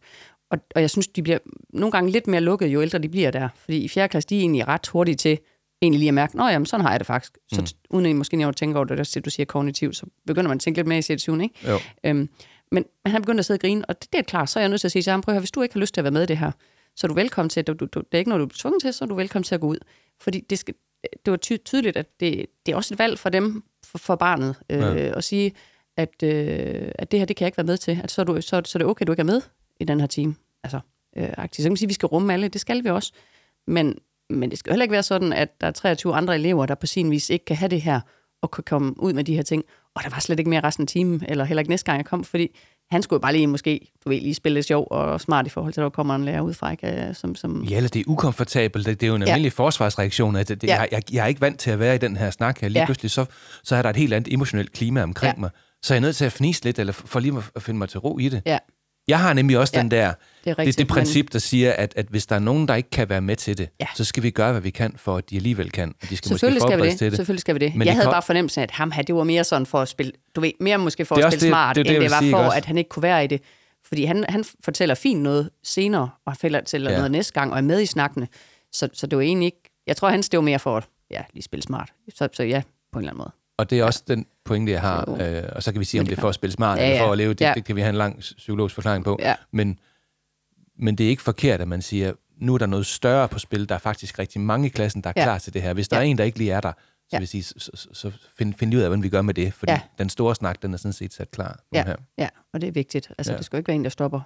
Speaker 3: Og, og jeg synes, de bliver nogle gange lidt mere lukket, jo ældre de bliver der. Fordi i 4. klasse, de er egentlig ret hurtige til egentlig lige at mærke, nå jamen, sådan har jeg det faktisk. Så
Speaker 2: Mm.
Speaker 3: uden at måske lige at tænke over det, der du siger kognitivt, så begynder man at tænke lidt mere i situationen, ikke?
Speaker 2: Jo.
Speaker 3: Øhm, men, men han begyndte at sidde og grine, og det, det er klart, så er jeg nødt til at sige til ham, prøv at høre, hvis du ikke har lyst til at være med i det her, så er du velkommen til, du, du, det er ikke noget, du er tvunget til, så er du velkommen til at gå ud. Fordi det, skal, det var ty- tydeligt, at det, det er også et valg for dem, for, for barnet, øh,
Speaker 2: Ja.
Speaker 3: at sige, at, øh, at det her, det kan jeg ikke være med til. At så, er du, så, så er det okay, du ikke er med i den her team. Altså, øh, aktivt. Så kan man sige, at vi skal rumme alle, det skal vi også. Men, men det skal heller ikke være sådan, at der er 23 andre elever, der på sin vis ikke kan have det her, og kan komme ud med de her ting. Og der var slet ikke mere resten af timen, eller heller ikke næste gang jeg kom, fordi han skulle bare lige måske, du ved, lige spille lidt sjov og smart i forhold til, at der kommer en lærer udefra, ikke? Som, som,
Speaker 2: Ja, eller det er ukomfortabelt. Det, det er jo en
Speaker 3: Ja.
Speaker 2: almindelig forsvarsreaktion. At det, det,
Speaker 3: Ja.
Speaker 2: jeg, jeg, jeg er ikke vant til at være i den her snak her. Lige
Speaker 3: Ja.
Speaker 2: pludselig, så, så er der et helt andet emotionelt klima omkring
Speaker 3: Ja.
Speaker 2: mig. Så er jeg nødt til at fnise lidt, eller for lige at finde mig til ro i det.
Speaker 3: Ja.
Speaker 2: Jeg har nemlig også
Speaker 3: Ja,
Speaker 2: den der,
Speaker 3: det er
Speaker 2: det,
Speaker 3: rigtigt.
Speaker 2: det princip, der siger, at, at hvis der er nogen, der ikke kan være med til det,
Speaker 3: Ja.
Speaker 2: så skal vi gøre, hvad vi kan, for at de alligevel kan. Og de skal måske
Speaker 3: Selvfølgelig skal vi det.
Speaker 2: til det.
Speaker 3: Selvfølgelig skal vi det.
Speaker 2: Men
Speaker 3: jeg
Speaker 2: det
Speaker 3: havde
Speaker 2: kom-
Speaker 3: bare fornemmelsen af, at ham her, det var mere sådan for at spille, du ved, mere måske for at spille
Speaker 2: det-
Speaker 3: smart,
Speaker 2: det det,
Speaker 3: end det var for,
Speaker 2: også?
Speaker 3: at han ikke kunne være i det. Fordi han, han fortæller fint noget senere, og han fortæller
Speaker 2: Ja.
Speaker 3: noget næste gang, og er med i snakkene. Så, så det var egentlig ikke, jeg tror, hans det var mere for at, ja, lige spille smart. Så, så ja, på en eller anden måde.
Speaker 2: Og det er også den pointe, jeg har. Øh, og så kan vi sige, om det er for at spille smart,
Speaker 3: Ja,
Speaker 2: eller for
Speaker 3: ja.
Speaker 2: at leve. Det,
Speaker 3: Ja.
Speaker 2: det kan vi have en lang psykologisk forklaring på.
Speaker 3: Ja.
Speaker 2: Men, men det er ikke forkert, at man siger, nu er der noget større på spil. Der er faktisk rigtig mange i klassen, der er
Speaker 3: Ja.
Speaker 2: klar til det her. Hvis der
Speaker 3: Ja.
Speaker 2: er en, der ikke lige er der, så
Speaker 3: Ja.
Speaker 2: vil sige, så, så, så find, find ud af, hvordan vi gør med det. Fordi
Speaker 3: Ja.
Speaker 2: den store snak, den er sådan set sat klar
Speaker 3: Ja.
Speaker 2: her.
Speaker 3: Ja, og det er vigtigt. Altså,
Speaker 2: Ja.
Speaker 3: ja. det skal jo ikke være en, der stopper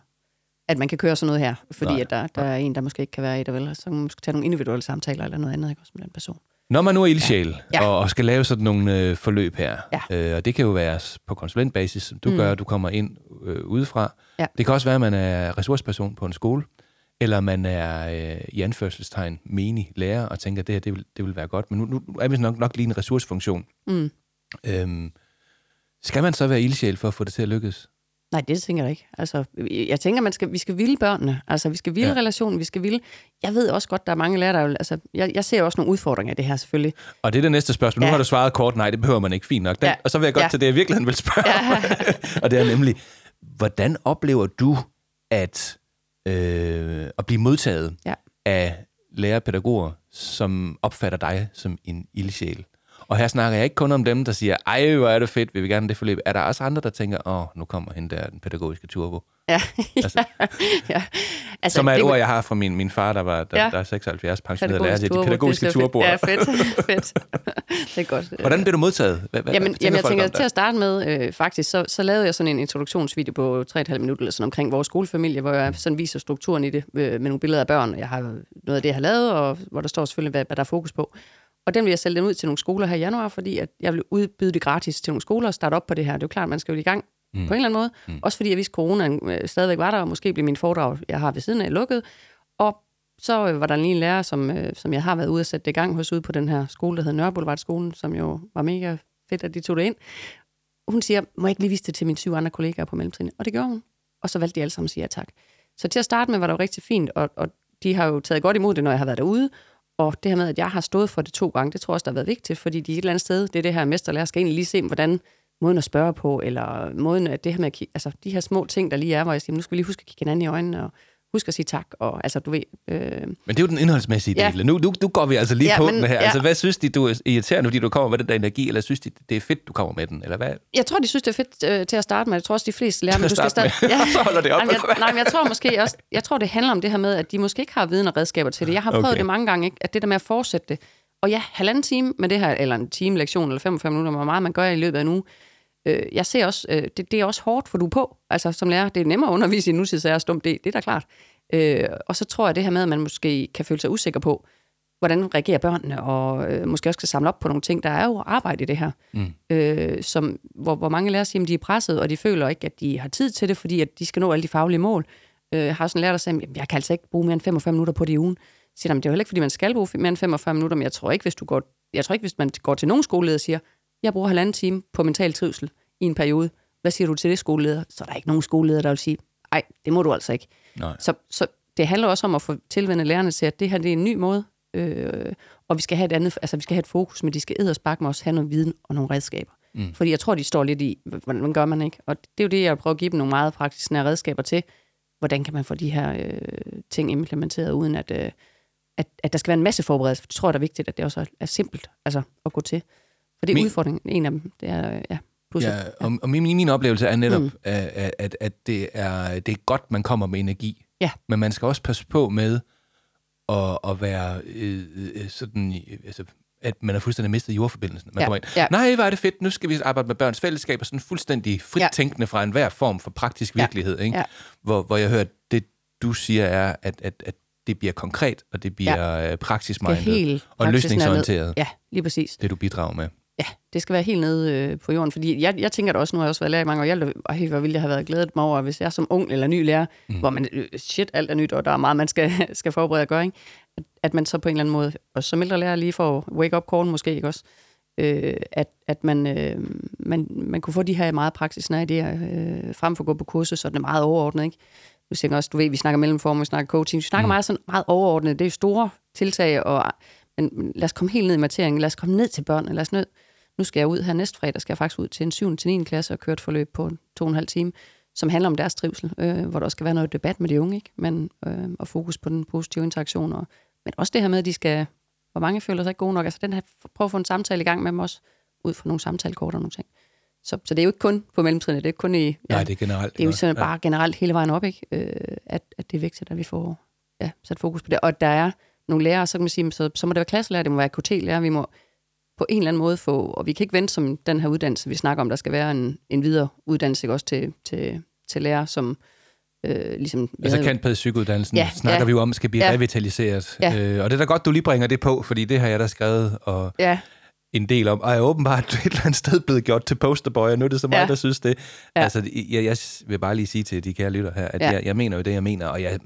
Speaker 3: at man kan køre sådan noget her, fordi
Speaker 2: Nej,
Speaker 3: at der, der er en, der måske ikke kan være i det, vel? Så man måske tage nogle individuelle samtaler eller noget andet, ikke? Også med den person.
Speaker 2: Når man nu er ildsjæl ja. Og, og skal lave sådan nogle øh, forløb her,
Speaker 3: Ja.
Speaker 2: øh, og det kan jo være på konsulentbasis, som du mm. gør, du kommer ind øh, udefra.
Speaker 3: Ja.
Speaker 2: Det kan også være, at man er ressourceperson på en skole, eller man er øh, i anførselstegn menig lærer og tænker, at det her det vil, det vil være godt. Men nu, nu er vi nok, nok lige en ressourcefunktion.
Speaker 3: Mm.
Speaker 2: Øhm, skal man så være ildsjæl for at få det til at lykkes?
Speaker 3: Nej, det tænker jeg ikke. Altså, jeg tænker, man skal, vi skal ville børnene. Altså, vi skal ville
Speaker 2: Ja.
Speaker 3: relationen, vi skal ville... Jeg ved også godt, der er mange lærere, der. Altså, jeg, jeg ser også nogle udfordringer i det her, selvfølgelig.
Speaker 2: Og det er det næste spørgsmål. Nu
Speaker 3: Ja.
Speaker 2: har du svaret kort, nej, det behøver man ikke. Fint nok. Den,
Speaker 3: Ja.
Speaker 2: Og så vil jeg godt
Speaker 3: Ja.
Speaker 2: til det, jeg virkelig vil spørge. Ja. og det er nemlig, hvordan oplever du at, øh, at blive modtaget
Speaker 3: Ja.
Speaker 2: af lærerpædagoger, som opfatter dig som en ildsjæl? Og her snakker jeg ikke kun om dem, der siger, ej, hvor er det fedt, vi vil gerne det forløb. Er der også andre, der tænker, åh, nu kommer hende der, den pædagogiske turbo?
Speaker 3: Ja,
Speaker 2: Altså-
Speaker 3: ja. Altså,
Speaker 2: Som er et
Speaker 3: det-
Speaker 2: ord, jeg har fra min, min far, der, var, der,
Speaker 3: Ja.
Speaker 2: der er 76 pensioneret lærer. Det er de
Speaker 3: turbo,
Speaker 2: pædagogiske
Speaker 3: det er fedt.
Speaker 2: turboer.
Speaker 3: Ja, fedt. fedt. det er godt.
Speaker 2: Hvordan bliver du modtaget? Hvad, hvad,
Speaker 3: Jamen, jamen jeg tænker, til at starte med, øh, faktisk, så, så lavede jeg sådan en introduktionsvideo på 3,5 minutter eller sådan omkring vores skolefamilie, hvor jeg sådan viser strukturen i det øh, med nogle billeder af børn. Jeg har noget af det, jeg har lavet, og hvor der står selvfølgelig, hvad, hvad der er fokus på. Og den vil jeg sælge den ud til nogle skoler her i januar, fordi at jeg vil udbyde det gratis til nogle skoler og starte op på det her. Det er jo klart, man skal jo i gang mm. på en eller anden måde. Mm. Også fordi jeg vidste, at coronaen øh, stadigvæk var der, og måske blev min foredrag, jeg har ved siden af, lukket. Og så øh, var der lige en lærer, som, øh, som jeg har været ude at sætte det i gang hos ude på den her skole, der hedder Nørreboulevardskolen, som jo var mega fedt, at de tog det ind. Hun siger, må jeg ikke lige vise det til mine syv andre kollegaer på mellemtrinnet? Og det gjorde hun. Og så valgte de alle sammen at sige ja tak. Så til at starte med var det jo rigtig fint, og, og de har jo taget godt imod det, når jeg har været derude. Og det her med, at jeg har stået for det to gange, det tror jeg også, der har været vigtigt, fordi de et eller andet sted, det er det her mesterlærer, skal egentlig lige se, hvordan måden at spørge på, eller måden at det her med at kigge, altså de her små ting, der lige er, hvor jeg siger, nu skal vi lige huske at kigge hinanden i øjnene, og huske at sige tak, og altså du ved, øh,
Speaker 2: Men det er jo den indholdsmæssige
Speaker 3: Ja.
Speaker 2: del. Nu, nu, nu går vi altså lige
Speaker 3: Ja,
Speaker 2: på
Speaker 3: men-
Speaker 2: den her.
Speaker 3: ja.
Speaker 2: Altså, hvad synes de, du er irriterende, fordi du kommer med den der energi, eller synes de, det er fedt, du kommer med den? Eller hvad?
Speaker 3: Jeg tror, de synes, det er fedt øh, til at starte med. Jeg tror også, de fleste lærer, men du skal
Speaker 2: starte med. Så holder det op,
Speaker 3: Nej, men
Speaker 2: eller
Speaker 3: jeg, nej, men jeg tror måske også... Jeg tror, det handler om det her med, at de måske ikke har viden og redskaber til det. Jeg har prøvet
Speaker 2: okay.
Speaker 3: det mange gange, ikke? at det der med at fortsætte det. Og ja, halvanden time med det her, eller en time lektion, eller 45 minutter, hvor meget man gør i løbet af en uge. Øh, jeg ser også, øh, det, det er også hårdt, for du er på. Altså som lærer, det er nemmere at undervise i nutidsager og stumt, det, det er da klart. Øh, og så tror jeg det her med, at man måske kan føle sig usikker på, hvordan reagerer børnene, og øh, måske også skal samle op på nogle ting. Der er jo arbejde i det her, mm. øh, som, hvor, hvor mange lærere siger, at de er presset, og de føler ikke, at de har tid til det, fordi at de skal nå alle de faglige mål. Øh, jeg har sådan en lærer, der at jeg kan altså ikke bruge mere end 45 minutter på det i ugen. Så siger, "Jamen, det er jo heller ikke, fordi man skal bruge mere end 45 minutter, men jeg tror ikke, hvis du går, jeg tror ikke, hvis man går til nogen skoleleder og siger, jeg bruger halvanden time på mental trivsel i en periode. Hvad siger du til det, skoleleder? Så er der ikke nogen skoleleder, der vil sige, nej, det må du altså ikke.
Speaker 2: Nej.
Speaker 3: Så, så det handler også om at få tilvændet lærerne til, at det her det er en ny måde, øh, og vi skal have et andet, altså vi skal have et fokus, men de skal edderspark med også have noget viden og nogle redskaber. Mm. Fordi jeg tror, de står lidt i, hvordan gør man ikke? Og det er jo det, jeg prøver at give dem nogle meget praktiske redskaber til. Hvordan kan man få de her øh, ting implementeret, uden at, øh, at, at der skal være en masse forberedelse. For det tror jeg, der er vigtigt, at det også er, er simpelt altså, at gå til. For det er
Speaker 2: Min-
Speaker 3: udfordringen. En af dem, det er, øh, ja, pusset.
Speaker 2: Ja, og, og min, min oplevelse er netop, mm. at, at, at det, er, det er godt, man kommer med energi.
Speaker 3: Ja.
Speaker 2: Men man skal også passe på med at, at være øh, øh, sådan, i- altså, at man har fuldstændig mistet jordforbindelsen. Man
Speaker 3: Ja,
Speaker 2: kommer ind,
Speaker 3: ja.
Speaker 2: nej, hvor er det fedt, nu skal vi arbejde med børns fællesskab, og sådan fuldstændig frit
Speaker 3: Ja.
Speaker 2: tænkende fra enhver form for praktisk
Speaker 3: Ja.
Speaker 2: virkelighed. Ikke?
Speaker 3: Ja.
Speaker 2: Hvor, hvor jeg hører, det du siger er, at, at, at det bliver konkret, og det bliver ja.
Speaker 3: det
Speaker 2: praksismindet, og løsningsorienteret.
Speaker 3: Ja, lige præcis.
Speaker 2: det du bidrager med.
Speaker 3: Ja, det skal være helt nede øh, på jorden, fordi jeg, jeg tænker da også, nu har jeg også været lærer i mange år, jeg, ville- ej, hvor ville jeg have været glædet mig over, hvis jeg som ung eller ny lærer, mm. hvor man, øh, shit, alt er nyt, og der er meget, man skal, skal forberede at gøre, ikke? At, at man så på en eller anden måde, og som ældre lærer lige får wake-up call måske, ikke også? Øh, at, at man, øh, man, man kunne få de her meget praksisnære idéer, øh, frem for at gå på kursus, så den er meget overordnet, ikke? Du tænker også, du ved, vi snakker mellemform, vi snakker coaching, vi snakker mm. meget sådan meget overordnet, det er store tiltag, og, men lad os komme helt ned i materien, lad os komme ned til børnene, lad os ned, nu skal jeg ud her næste fredag, skal jeg faktisk ud til en 7. til 9. klasse og køre et forløb på to og en halv time, som handler om deres trivsel, øh, hvor der også skal være noget debat med de unge, ikke? Men, øh, og fokus på den positive interaktion. Og, men også det her med, at de skal, hvor mange føler sig ikke gode nok. Altså den her, prøv at få en samtale i gang med dem også, ud fra nogle samtalekort og nogle ting. Så, så det er jo ikke kun på mellemtrinnet, det er ikke kun i... Ja,
Speaker 2: Nej, det er generelt.
Speaker 3: det er jo sådan bare generelt hele vejen op, ikke? Øh, at, at det er vigtigt, at vi får ja, sat fokus på det. Og der er nogle lærere, så kan man sige, så, så må det være klasselærer, det må være KT-lærer, vi må på en eller anden måde få, og vi kan ikke vente som den her uddannelse, vi snakker om, der skal være en, en videre uddannelse ikke? også til, til, til lærer, som Øh, ligesom,
Speaker 2: Altså kantpædagogikuddannelsen ja, snakker
Speaker 3: ja.
Speaker 2: vi jo om, skal blive
Speaker 3: Ja.
Speaker 2: revitaliseret.
Speaker 3: Ja.
Speaker 2: Øh, og det er da godt, du lige bringer det på, fordi det har jeg da skrevet og
Speaker 3: Ja,
Speaker 2: en del om, og er åbenbart et eller andet sted blevet gjort til posterboy, og nu er det så meget, ja. Der synes det. Ja. Altså, jeg, jeg vil bare lige sige til de kære lytter her, at ja. Jeg, jeg mener jo det, jeg mener, og jeg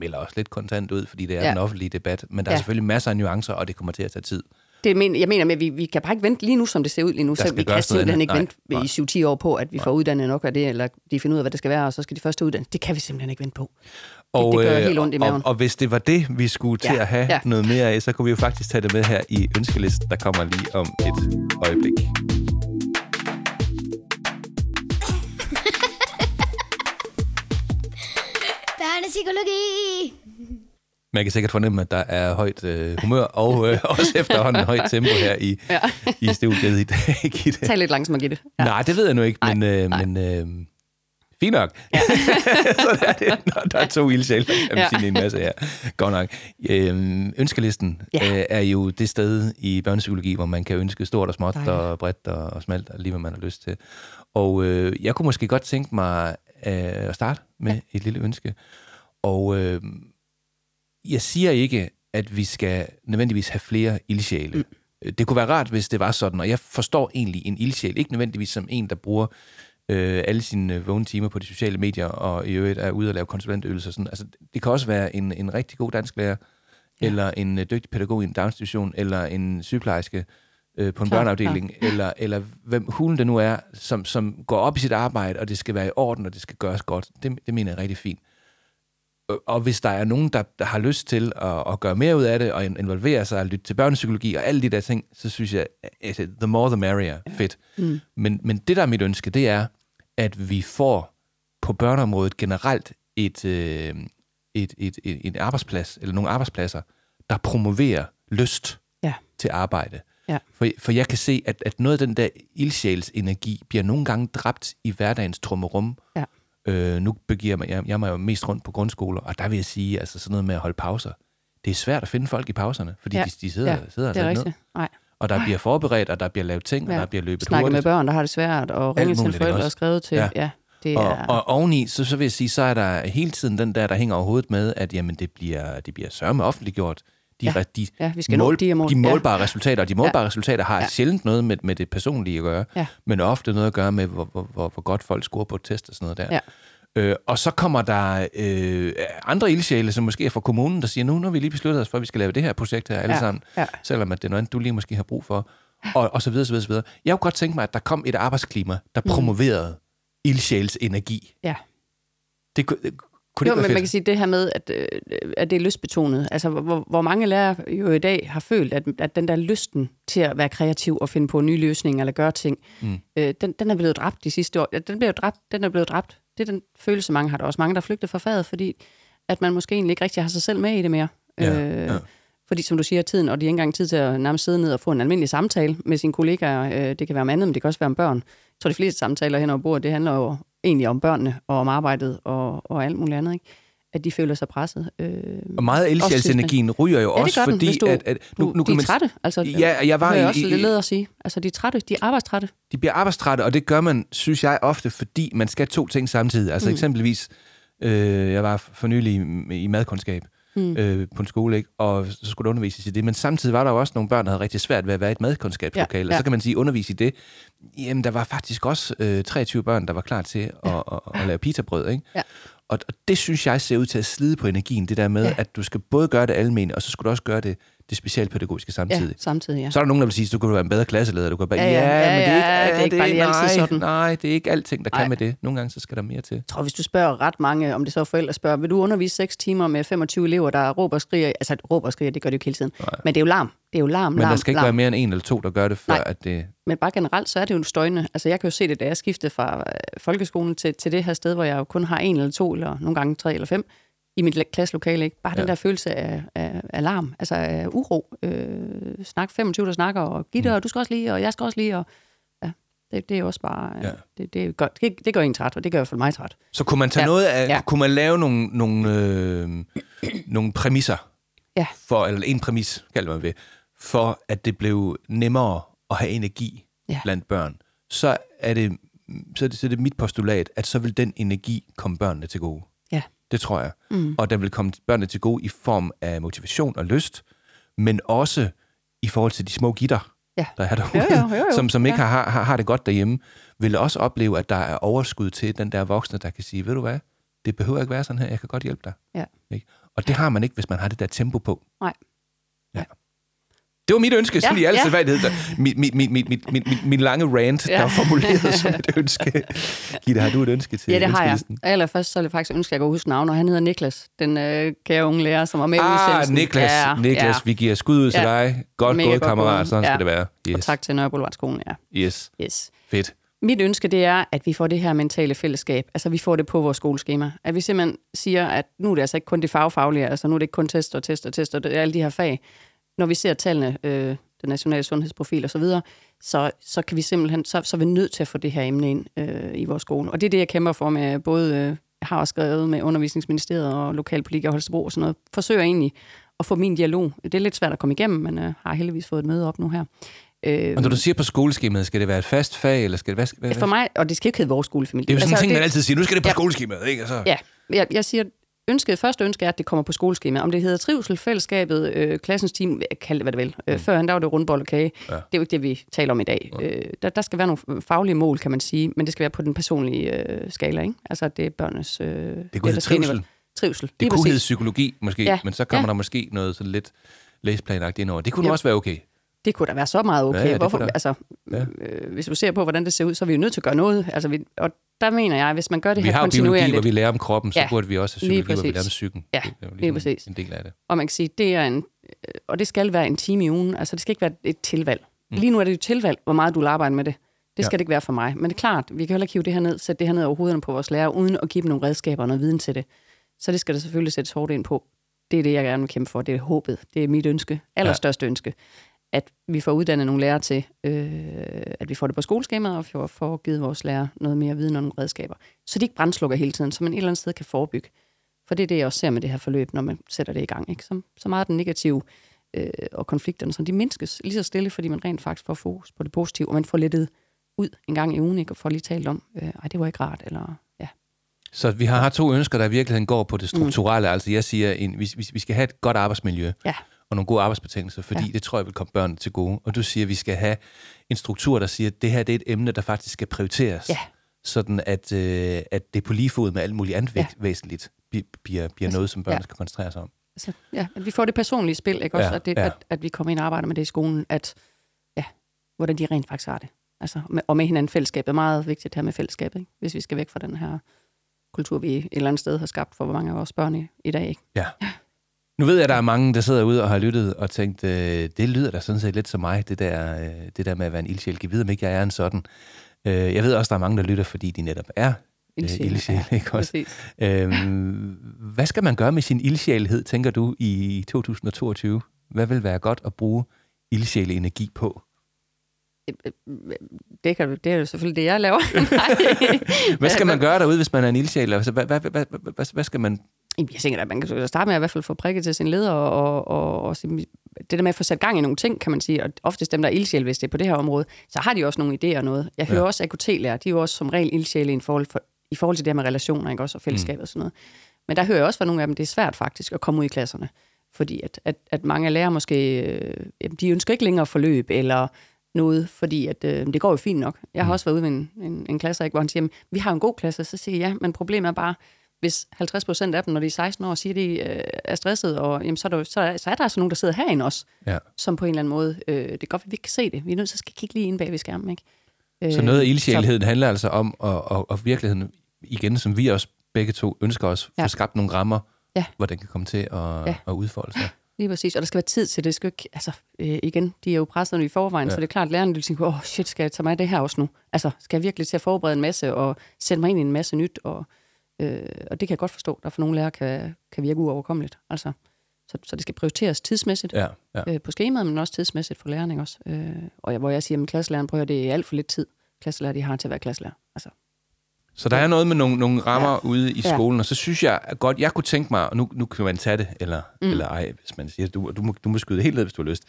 Speaker 2: melder også lidt kontant ud, fordi det er ja. Den offentlige debat, men der er
Speaker 3: Ja.
Speaker 2: selvfølgelig masser af nuancer, og det kommer til at tage tid.
Speaker 3: Det men, jeg mener med, at vi, vi kan bare ikke vente lige nu, som det ser ud lige nu. Så vi kan simpelthen ikke
Speaker 2: Nej,
Speaker 3: vente i 7-10 år på, at vi får uddannet nok af det, eller de finder ud af, hvad det skal være, og så skal de første uddanne. Det kan vi simpelthen ikke vente på.
Speaker 2: Og,
Speaker 3: det gør
Speaker 2: øh,
Speaker 3: helt ondt i
Speaker 2: og,
Speaker 3: maven.
Speaker 2: og hvis det var det, vi skulle til
Speaker 3: Ja,
Speaker 2: at have
Speaker 3: ja.
Speaker 2: noget mere af, så kunne vi jo faktisk tage det med her i ønskelisten, der kommer lige om et øjeblik.
Speaker 1: Børnepsykologi!
Speaker 2: Man kan sikkert fornemme, at der er højt øh, humør, og øh, også efterhånden højt tempo her i,
Speaker 3: Ja.
Speaker 2: i studiet i dag, Gitte.
Speaker 3: Tag lidt langsomt, Gitte.
Speaker 2: Ja. Nej, det ved jeg nu ikke, men, øh,
Speaker 3: nej.
Speaker 2: men øh, fint nok. Ja. så der er det, når der er to ildsjæle, kan man
Speaker 3: Ja.
Speaker 2: sige en masse her. Godt nok. Øh, ønskelisten
Speaker 3: Ja.
Speaker 2: øh, er jo det sted i børnepsykologi, hvor man kan ønske stort og småt
Speaker 3: Dejligt.
Speaker 2: og bredt og, og smalt, og lige hvad man har lyst til. Og øh, jeg kunne måske godt tænke mig øh, at starte med ja. et lille ønske. Og øh, jeg siger ikke, at vi skal nødvendigvis have flere ildsjæle. Mm. Det kunne være rart, hvis det var sådan, og jeg forstår egentlig en ildsjæl, ikke nødvendigvis som en, der bruger øh, alle sine øh, vågne timer på de sociale medier, og i øvrigt er ude og lave konsulentøvelser. Sådan. Altså, det kan også være en, en rigtig god dansklærer, ja. eller en øh, dygtig pædagog i en daginstitution, eller en sygeplejerske øh, på en
Speaker 3: Klar,
Speaker 2: børneafdeling, eller, eller hvem hulen det nu er, som, som går op i sit arbejde, og det skal være i orden, og det skal gøres godt. Det, det mener jeg er rigtig fint. Og- Og hvis der er nogen, der, der har lyst til at, at gøre mere ud af det, og in- involvere sig og lytte til børnepsykologi og alle de der ting, så synes jeg, at the more the merrier. Fedt.
Speaker 3: Mm.
Speaker 2: Men, men det, der er mit ønske, det er, at vi får på børneområdet generelt et, øh, et, et, et, en arbejdsplads, eller nogle arbejdspladser, der promoverer lyst
Speaker 3: Ja.
Speaker 2: til arbejde.
Speaker 3: Ja.
Speaker 2: For, for jeg kan se, at, at noget af den der ildsjæls energi bliver nogle gange dræbt i hverdagens trummerum.
Speaker 3: Ja.
Speaker 2: Øh, nu begiver mig, jeg, jeg mig jo mest rundt på grundskoler, og der vil jeg sige, altså sådan noget med at holde pauser. Det er svært at finde folk i pauserne, fordi
Speaker 3: Ja.
Speaker 2: de, de sidder,
Speaker 3: Ja,
Speaker 2: sidder
Speaker 3: er
Speaker 2: altså ned.
Speaker 3: rigtigt. Nej.
Speaker 2: Og der bliver forberedt, og der bliver lavet ting, og
Speaker 3: Ja.
Speaker 2: der bliver løbet
Speaker 3: Snakke med
Speaker 2: hurtigt.
Speaker 3: børn, der har det svært, og ringe til
Speaker 2: ikke
Speaker 3: forældre og skrevet til.
Speaker 2: Ja.
Speaker 3: Ja, det
Speaker 2: Og,
Speaker 3: er...
Speaker 2: og oveni, så, så vil jeg sige, så er der hele tiden den der, der hænger over hovedet med, at jamen, det bliver, det bliver sørme offentliggjort. De,
Speaker 3: Ja.
Speaker 2: ja. de,
Speaker 3: Ja, vi skal nå de mål.
Speaker 2: de
Speaker 3: Ja.
Speaker 2: målbare resultater, og de målbare ja. resultater har ja.
Speaker 3: Ja.
Speaker 2: sjældent noget med, med det personlige at gøre,
Speaker 3: Ja.
Speaker 2: men ofte noget at gøre med, hvor, hvor, hvor, hvor godt folk scorer på et test og sådan noget der.
Speaker 3: Ja.
Speaker 2: Øh, og så kommer der øh, andre ildsjæle, som måske er fra kommunen, der siger, nu, har vi lige besluttet os for, at vi skal lave det her projekt her alle
Speaker 3: Ja.
Speaker 2: sammen,
Speaker 3: Ja.
Speaker 2: selvom at det er noget du lige måske har brug for, og, og så videre, så videre, så videre. Jeg kunne godt tænke mig, at der kom et arbejdsklima, der
Speaker 3: Mm.
Speaker 2: promoverede ildsjæls energi.
Speaker 3: Ja.
Speaker 2: Det, kunne- det
Speaker 3: jo, men
Speaker 2: være
Speaker 3: man
Speaker 2: fedt?
Speaker 3: kan sige det her med, at, øh, at det er lystbetonet. Altså, hvor, hvor mange lærere jo i dag har følt, at, at den der lysten til at være kreativ og finde på nye løsninger eller gøre ting,
Speaker 2: Mm.
Speaker 3: øh, den, den er blevet dræbt de sidste år. Den, bliver jo dræbt, den er blevet dræbt. Det er den følelse, mange har. Der er også mange, der flygter fra faget, fordi at man måske egentlig ikke rigtig har sig selv med i det mere.
Speaker 2: Ja,
Speaker 3: øh,
Speaker 2: ja.
Speaker 3: Fordi som du siger, tiden, og de har ikke engang tid til at nærmest sidde ned og få en almindelig samtale med sine kollegaer. Øh, det kan være om andet, men det kan også være om børn. Jeg tror, de fleste samtaler hen over bordet, det handler jo egentlig om børnene og om arbejdet og, og alt muligt andet. Ikke? At de føler sig presset. Øh,
Speaker 2: Og meget af ildsjælsenergien ryger jo
Speaker 3: Ja,
Speaker 2: også,
Speaker 3: den,
Speaker 2: fordi
Speaker 3: du-
Speaker 2: at, at nu, nu
Speaker 3: de
Speaker 2: kan
Speaker 3: er
Speaker 2: man,
Speaker 3: trætte. Altså,
Speaker 2: Ja, jeg var
Speaker 3: det er
Speaker 2: i-
Speaker 3: også lidt at sige. Altså, de er trætte. De er arbejdstrætte.
Speaker 2: de bliver arbejdstrætte, og det gør man, synes jeg, ofte, fordi man skal to ting samtidig. Altså mm. Eksempelvis, øh, jeg var for nylig i, i madkundskab
Speaker 3: Mm.
Speaker 2: øh, på en skole, ikke? og så skulle der undervises i det, men samtidig var der jo også nogle børn, der havde rigtig svært ved at være i et madkundskabslokale,
Speaker 3: Ja,
Speaker 2: og
Speaker 3: ja.
Speaker 2: så kan man sige, undervise i det. Jamen, der var faktisk også øh, 23 børn, der var klar til at, at, at, at lave pizzabrød, ikke?
Speaker 3: Ja.
Speaker 2: Og, og det synes jeg ser ud til at slide på energien, det der med,
Speaker 3: Ja.
Speaker 2: at du skal både gøre det almene, og så skal du også gøre det, det specialpædagogiske samtidig.
Speaker 3: Ja, samtidig, ja.
Speaker 2: Så er der nogen, der vil sige, at du kan være en bedre klasseleder. Du kan bare,
Speaker 3: Ja, ja, ja,
Speaker 2: men det er ikke,
Speaker 3: ja, det er ikke bare lige altid
Speaker 2: nej,
Speaker 3: sådan.
Speaker 2: Nej, det er ikke alting, der kan
Speaker 3: Nej.
Speaker 2: med det. Nogle gange, så skal der mere til.
Speaker 3: Jeg tror, hvis du spørger ret mange, om det så er forældre spørger, vil du undervise 6 timer med 25 elever, der råber og skriger? Altså, råber og skriger, det gør det jo hele tiden.
Speaker 2: Nej.
Speaker 3: Men det er jo larm. Det er jo larm,
Speaker 2: Men
Speaker 3: larm,
Speaker 2: der skal ikke
Speaker 3: larm.
Speaker 2: være mere end en eller to, der gør det, før
Speaker 3: Nej.
Speaker 2: at det...
Speaker 3: Men bare generelt, så er det jo støjende. Altså, jeg kan jo se det, da jeg skiftede fra øh, folkeskolen til, til det her sted, hvor jeg jo kun har en eller to, eller nogle gange tre eller fem i mit la- klasselokale. Ikke? Bare ja. Den der følelse af, af, af larm, altså af uro. Øh, snak 25, der snakker, og Gitte,
Speaker 2: Mm.
Speaker 3: og du skal også lige, og jeg skal også lige, og ja, det, det er også bare, ja.
Speaker 2: Ja.
Speaker 3: det, det, er godt. Det, det gør en træt, og det gør fald mig træt.
Speaker 2: Så kunne man tage
Speaker 3: Ja.
Speaker 2: noget af...
Speaker 3: Ja.
Speaker 2: Kunne man lave nogle, nogle, øh, nogle præmisser?
Speaker 3: Ja.
Speaker 2: For, eller en præmis, kalder man det, for at det blev nemmere at have energi
Speaker 3: Ja.
Speaker 2: blandt børn. Så er det, så er det, så er det mit postulat, at så vil den energi komme børnene til gode. Det tror jeg. Mm. Og den vil komme børnene til gode i form af motivation og lyst, men også i forhold til de små gitter,
Speaker 3: Ja.
Speaker 2: der er derude,
Speaker 3: Jo, jo, jo, jo.
Speaker 2: som, som ikke
Speaker 3: Ja.
Speaker 2: har, har, har det godt derhjemme, vil også opleve, at der er overskud til den der voksne, der kan sige, ved du hvad, det behøver ikke være sådan her, jeg kan godt hjælpe dig.
Speaker 3: Ja.
Speaker 2: Ikke? Og det har man ikke, hvis man har det der tempo på.
Speaker 3: Nej.
Speaker 2: Ja. Det var mit ønske, sådan
Speaker 3: Ja,
Speaker 2: i al
Speaker 3: ja.
Speaker 2: Min, min, min, min, min, min, min lange rant,
Speaker 3: Ja.
Speaker 2: der var formuleret som et ønske. Gitte, har du et ønske til
Speaker 3: Ja, det har jeg. Allerførst så er det faktisk ønske, at jeg kan huske navnet, og han hedder Niklas, den øh, kære unge lærer, som var med i
Speaker 2: Ah,
Speaker 3: udsendelsen.
Speaker 2: Niklas,
Speaker 3: Ja,
Speaker 2: Niklas,
Speaker 3: ja.
Speaker 2: vi giver skud ud til
Speaker 3: Ja.
Speaker 2: dig. Godt
Speaker 3: Mega
Speaker 2: gået,
Speaker 3: godt
Speaker 2: kammerat. Sådan
Speaker 3: Ja.
Speaker 2: skal det være.
Speaker 3: Og
Speaker 2: Yes.
Speaker 3: tak til Nørre Boulevardskolen, ja.
Speaker 2: Yes.
Speaker 3: Yes.
Speaker 2: Fedt.
Speaker 3: Mit ønske, det er, at vi får det her mentale fællesskab. Altså, vi får det på vores skoleskema. At vi simpelthen siger, at nu er det altså ikke kun det fagfaglige, altså nu er det ikke kun test og test og test og det, alle de her fag. Når vi ser tallene, øh, den nationale sundhedsprofil og så videre, så, så kan vi simpelthen, så, så er vi nødt til at få det her emne ind øh, i vores skole. Og det er det, jeg kæmper for med både, øh, har også skrevet med undervisningsministeriet og lokalpolitikere i Holstebro og sådan noget. Forsøger egentlig at få min dialog. Det er lidt svært at komme igennem, men øh, har heldigvis fået et møde op nu her. Øh,
Speaker 2: Og når du siger på skoleskemaet, skal det være et fast fag, eller skal det være... hvad,
Speaker 3: for mig, og det skal ikke hedde vores skolefamilie.
Speaker 2: det er jo sådan en
Speaker 3: Altså,
Speaker 2: ting,
Speaker 3: det-
Speaker 2: man altid siger, nu skal det på
Speaker 3: Ja.
Speaker 2: skoleskemaet, ikke? Altså,
Speaker 3: Ja, jeg, jeg siger, ønsket, første ønske er, at det kommer på skoleskema. Om det hedder trivsel, fællesskabet, øh, klassens team, kald det hvad det vil. Øh, Førhen, der var det rundbold og kage.
Speaker 2: Ja.
Speaker 3: Det er jo ikke det, vi taler om i dag. Ja. Øh, der, der skal være nogle faglige mål, kan man sige, men det skal være på den personlige øh, skala, ikke? Altså, det er børnenes... Øh, det,
Speaker 2: kunne hedde trivsel.
Speaker 3: Trivsel,
Speaker 2: Det kunne hedde
Speaker 3: præcis.
Speaker 2: psykologi, måske,
Speaker 3: Ja.
Speaker 2: men så kommer
Speaker 3: Ja.
Speaker 2: der måske noget sådan lidt læseplanagt ind over. Det kunne
Speaker 3: Ja.
Speaker 2: også være okay.
Speaker 3: Det kunne da være så meget okay.
Speaker 2: Ja, ja,
Speaker 3: Hvorfor,
Speaker 2: da.
Speaker 3: altså,
Speaker 2: Ja.
Speaker 3: øh, hvis du ser på, hvordan det ser ud, så er vi jo nødt til at gøre noget. Altså, vi, og der mener jeg, hvis man gør det
Speaker 2: Vi
Speaker 3: her
Speaker 2: har jo biologi,
Speaker 3: kontinuerligt,
Speaker 2: hvor vi lærer om kroppen, så
Speaker 3: Ja,
Speaker 2: burde vi også have
Speaker 3: lige
Speaker 2: psykologi, hvor vi lærer om psyken.
Speaker 3: Ja,
Speaker 2: det er jo
Speaker 3: lige præcis.
Speaker 2: en del af det.
Speaker 3: Og man kan sige, det er en, øh, og det skal være en time i ugen. Altså, det skal ikke være et tilvalg. Mm. Lige nu er det jo et tilvalg, hvor meget du vil arbejde med det. Det skal
Speaker 2: Ja.
Speaker 3: det ikke være for mig. Men det er klart, vi kan heller ikke hive det her ned, sætte det her ned over hovederne på vores lærer, uden at give dem nogle redskaber og noget viden til det. Så det skal der selvfølgelig sættes hårdt ind på. Det er det, jeg gerne vil kæmpe for. Det er håbet. Det er mit ønske. Allerstørste ønske. At vi får uddannet nogle lærere til, øh, at vi får det på skoleskemaet, og får, får givet vores lærere noget mere viden og nogle redskaber. Så de ikke brændslukker hele tiden, så man et eller andet sted kan forebygge. For det er det, jeg også ser med det her forløb, når man sætter det i gang. Ikke? Så, så meget af den negative øh, og konflikterne, så de mindskes lige så stille, fordi man rent faktisk får fokus på det positive, og man får lettet ud en gang i ugen, ikke? og får lige talt om, øh, ej, det var ikke rart, eller ja.
Speaker 2: Så vi har, har to ønsker, der i virkeligheden går på det strukturelle. Mm. Altså jeg siger, en, vi, vi, vi skal have et godt arbejdsmiljø
Speaker 3: Ja.
Speaker 2: Og nogle gode arbejdsbetingelser, fordi ja.
Speaker 3: Ja.
Speaker 2: det tror jeg vil komme børnene til gode. Og du siger, at vi skal have en struktur, der siger, at det her det er et emne, der faktisk skal prioriteres.
Speaker 3: Ja.
Speaker 2: Sådan at, øh, at det på lige fod med alt muligt andet ja.
Speaker 3: Ja.
Speaker 2: væsentligt bliver, bliver noget, som børnene ja. skal koncentrere sig om.
Speaker 3: Altså, ja, at vi får det personlige spil, ikke også?
Speaker 2: Ja,
Speaker 3: at, det,
Speaker 2: ja.
Speaker 3: at, at vi kommer ind og arbejder med det i skolen, at ja, hvordan de rent faktisk har det. Altså, med, og med hinanden fællesskab er meget vigtigt her med fællesskabet, ikke? hvis vi skal væk fra den her kultur, vi et eller andet sted har skabt for mange af vores børn i, i dag. Ikke?
Speaker 2: Ja. Nu ved jeg, at der er mange, der sidder ude og har lyttet og tænkt, øh, det lyder da sådan set lidt som mig, det der, øh, det der med at være en ildsjæl. Giv vide, om ikke jeg er en sådan. Øh, jeg ved også, der er mange, der lytter, fordi de netop er
Speaker 3: Ildsjæle,
Speaker 2: øh, ildsjæl,
Speaker 3: ja,
Speaker 2: ikke også?
Speaker 3: Præcis.
Speaker 2: Øhm, hvad skal man gøre med sin ildsjælhed, tænker du, i 2022? Hvad vil være godt at bruge ildsjæle energi på?
Speaker 3: Det, kan, det er jo selvfølgelig det, jeg laver.
Speaker 2: Hvad skal man gøre derude, hvis man er en ildsjæl? Altså, hvad, hvad, hvad, hvad, hvad skal man...
Speaker 3: Jeg tænker, at man kan starte med at i hvert fald få prikket til sin leder, og, og, og det der med at få sat gang i nogle ting, kan man sige, og oftest dem, der er ildsjæl, hvis det er på det her område, så har de også nogle idéer og noget. Jeg hører
Speaker 2: Ja.
Speaker 3: også AKT-lærer, de er jo også som regel ildsjæle i forhold, for, i forhold til det her med relationer, ikke? også og fællesskab mm. og sådan noget. Men der hører jeg også fra nogle af dem, det er svært faktisk at komme ud i klasserne, fordi at, at, at mange lærer måske, øh, de ønsker ikke længere forløb, eller noget, fordi at, øh, det går jo fint nok. Jeg har også været ude ved en, en, en klasse, ikke, hvor han siger, "Jamen, vi har en god klasse, så siger jeg, ja, men problemet er bare, hvis 50 procent af dem, når de er 16 år, siger, at de øh, er stresset, og jamen, så, er der, så, er, så er der altså nogen, der sidder herinde også,
Speaker 2: Ja.
Speaker 3: som på en eller anden måde, øh, det er godt, at vi ikke kan se det. Vi er nødt til at kigge lige ind bag ved skærmen. Ikke?
Speaker 2: Så
Speaker 3: Øh,
Speaker 2: noget af
Speaker 3: så-
Speaker 2: ildsjælheden handler altså om, og, og, og virkeligheden, igen, som vi også begge to ønsker os, ja. Få skabt nogle rammer,
Speaker 3: Ja.
Speaker 2: hvor den kan komme til at, ja. At udfolde sig.
Speaker 3: Lige præcis, og der skal være tid til det. det skal ikke, altså, øh, igen, de er jo presset i forvejen,
Speaker 2: Ja.
Speaker 3: ja. så det er klart, at lærerne vil tænke, åh oh, shit, skal jeg tage mig af det her også nu? Altså, skal jeg virkelig til at forberede en masse og sætte mig ind i en masse nyt? Og, øh, og det kan jeg godt forstå, der for nogle lærere kan, kan virke uoverkommeligt. Altså, så, så det skal prioriteres tidsmæssigt
Speaker 2: Ja, ja.
Speaker 3: øh, på skemaet, men også tidsmæssigt for lærerne. Også? Øh, og jeg, hvor jeg siger, at klasselæreren prøver, det er alt for lidt tid, klasselærer de har til at være klasselærer. Altså,
Speaker 2: Så der er noget med nogle, nogle rammer ja.
Speaker 3: Ja.
Speaker 2: ude i
Speaker 3: Ja.
Speaker 2: skolen, og så synes jeg godt, jeg kunne tænke mig, og nu, nu kan man tage det, eller, mm. eller ej, hvis man siger, du, du, må, du må skyde helt ned, hvis du har lyst.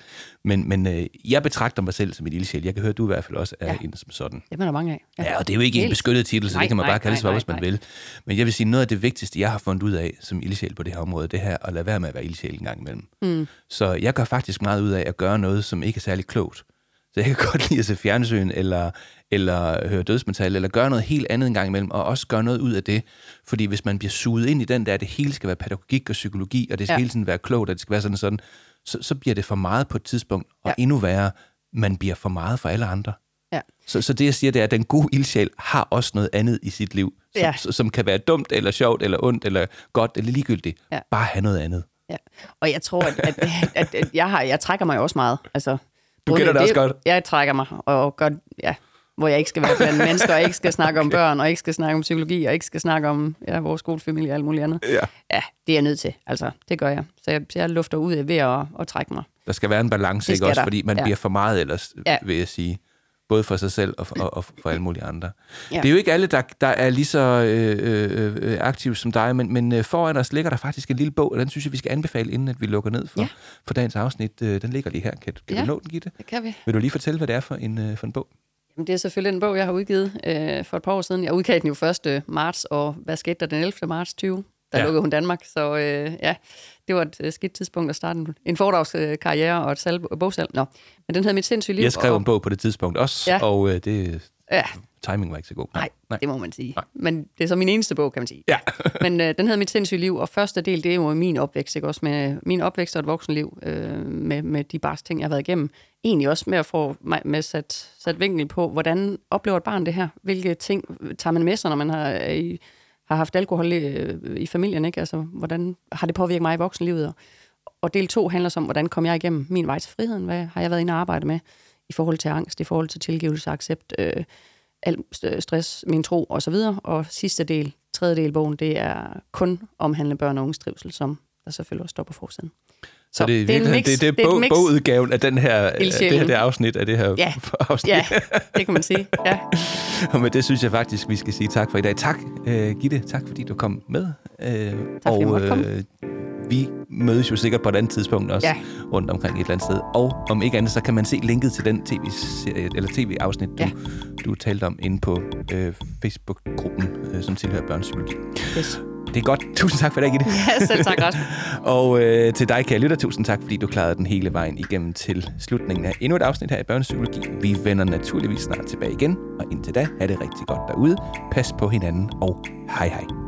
Speaker 2: Men, men øh, jeg betragter mig selv som et ildsjæl. Jeg kan høre, at du i hvert fald også er ja.
Speaker 3: Ja.
Speaker 2: en som sådan.
Speaker 3: Det er der mange af.
Speaker 2: Ja, og det er jo ikke en
Speaker 3: Helt.
Speaker 2: beskyttet titel, så
Speaker 3: Nej,
Speaker 2: det kan man
Speaker 3: nej,
Speaker 2: bare kalde sig, hvis man
Speaker 3: nej.
Speaker 2: vil. Men jeg vil sige, noget af det vigtigste, jeg har fundet ud af som ildsjæl på det her område, det her at lade være med at være ildsjæl en gang imellem. Mm. Så jeg gør faktisk meget ud af at gøre noget, som ikke er særlig klogt. Så jeg kan godt lide at se fjernsyn, eller, eller høre dødsmetal, eller gøre noget helt andet en gang imellem, og også gøre noget ud af det. Fordi hvis man bliver suget ind i den der, at det hele skal være pædagogik og psykologi, og det skal ja. Hele tiden være klogt, og det skal være sådan sådan, så, så bliver det for meget på et tidspunkt, og ja. Endnu værre, man bliver for meget for alle andre.
Speaker 3: Ja.
Speaker 2: Så, så det, jeg siger, det er, at den gode ildsjæl har også noget andet i sit liv, som, ja. Som kan være dumt, eller sjovt, eller ondt, eller godt, eller ligegyldigt.
Speaker 3: Ja.
Speaker 2: Bare have noget andet.
Speaker 3: Ja. Og jeg tror, at, at, at, at jeg, har, jeg trækker mig også meget. Altså,
Speaker 2: Du
Speaker 3: både
Speaker 2: kender det også godt.
Speaker 3: Jeg trækker mig, og gør, ja, hvor jeg ikke skal være blandt mennesker, og ikke skal snakke om børn, og ikke skal snakke om psykologi, og ikke skal snakke om ja, vores skolefamilie og alt muligt andet.
Speaker 2: Ja.
Speaker 3: Ja, det er jeg nødt til. Altså, det gør jeg. Så jeg, så jeg lufter ud af ved at, at trække mig.
Speaker 2: Der skal være en balance,
Speaker 3: Det
Speaker 2: ikke også?
Speaker 3: der.
Speaker 2: Fordi man ja. Bliver for meget ellers. Ja. vil jeg sige. Både for sig selv og for, og, og for alle mulige andre. Ja. Det er jo ikke alle, der, der er lige så øh, øh, øh, aktive som dig, men, men øh, foran os ligger der faktisk en lille bog, og den synes jeg, vi skal anbefale, inden at vi lukker ned for, ja. For dagens afsnit. Øh, Den ligger lige her. Kan, kan ja. Du nå den, Gitte?
Speaker 3: Det kan vi.
Speaker 2: Vil du lige fortælle, hvad det er for en, for en bog?
Speaker 3: Jamen, det er selvfølgelig en bog, jeg har udgivet øh, for et par år siden. Jeg udgav den jo 1. marts, og hvad skete der den 11. marts 20? Der
Speaker 2: Ja.
Speaker 3: lukkede hun Danmark, så øh, ja, det var et øh, skidt tidspunkt at starte en, en foredragskarriere og et salg, bogsalg. Nå, men den hedder Mit sindssyge liv.
Speaker 2: Jeg skrev
Speaker 3: og,
Speaker 2: en bog på det tidspunkt også, ja. Og øh, det,
Speaker 3: Ja,
Speaker 2: timing var ikke så god.
Speaker 3: nej, nej, det må man sige.
Speaker 2: Nej.
Speaker 3: Men det er så min eneste bog, kan man sige.
Speaker 2: Ja.
Speaker 3: Men øh, den hedder Mit sindssyge liv, og første del, det er jo min opvækst, ikke? Også med min opvækst og et voksenliv, øh, med, med de bars ting, jeg har været igennem. Egentlig også med at få mig, med sat, sat vinkel på, hvordan oplever et barn det her? Hvilke ting tager man med sig, når man har, i, har haft alkohol i, øh, i familien, ikke? Altså, hvordan har det påvirket mig i voksenlivet? Og, og del to handler så om, hvordan kom jeg igennem min vej til friheden? Hvad har jeg været inde og arbejde med i forhold til angst, i forhold til tilgivelse accept? Øh, al stress, min tro og så videre. Og sidste del, tredje del af bogen, det er kun omhandle børn og unges trivsel, som der selvfølgelig også står på forsiden.
Speaker 2: Så det er, det,
Speaker 3: mix.
Speaker 2: det, det er,
Speaker 3: et
Speaker 2: bog,
Speaker 3: mix.
Speaker 2: bogudgaven af den her, det her det afsnit af det her
Speaker 3: Ja.
Speaker 2: afsnit.
Speaker 3: Ja, det kan man sige. Ja.
Speaker 2: Og med det synes jeg faktisk, vi skal sige tak for i dag. Tak, uh, Gitte. Tak, fordi du kom med. Uh,
Speaker 3: fordi
Speaker 2: og øh, vi mødes jo sikkert på et andet tidspunkt også
Speaker 3: Ja.
Speaker 2: rundt omkring et eller andet sted. Og om ikke andet, så kan man se linket til den tv-serie, eller tv-afsnit, du,
Speaker 3: Ja.
Speaker 2: du talte om inde på øh, Facebook-gruppen, øh, som tilhører børnepsykologi.
Speaker 3: Yes.
Speaker 2: Det er godt. Tusind tak for det, Gitte.
Speaker 3: ja, selv tak, Rasmus.
Speaker 2: Og øh, til dig, kære lytter, tusind tak, fordi du klarede den hele vejen igennem til slutningen af endnu et afsnit her i Børnepsykologi. Vi vender naturligvis snart tilbage igen, og indtil da, have det rigtig godt derude. Pas på hinanden, og hej hej.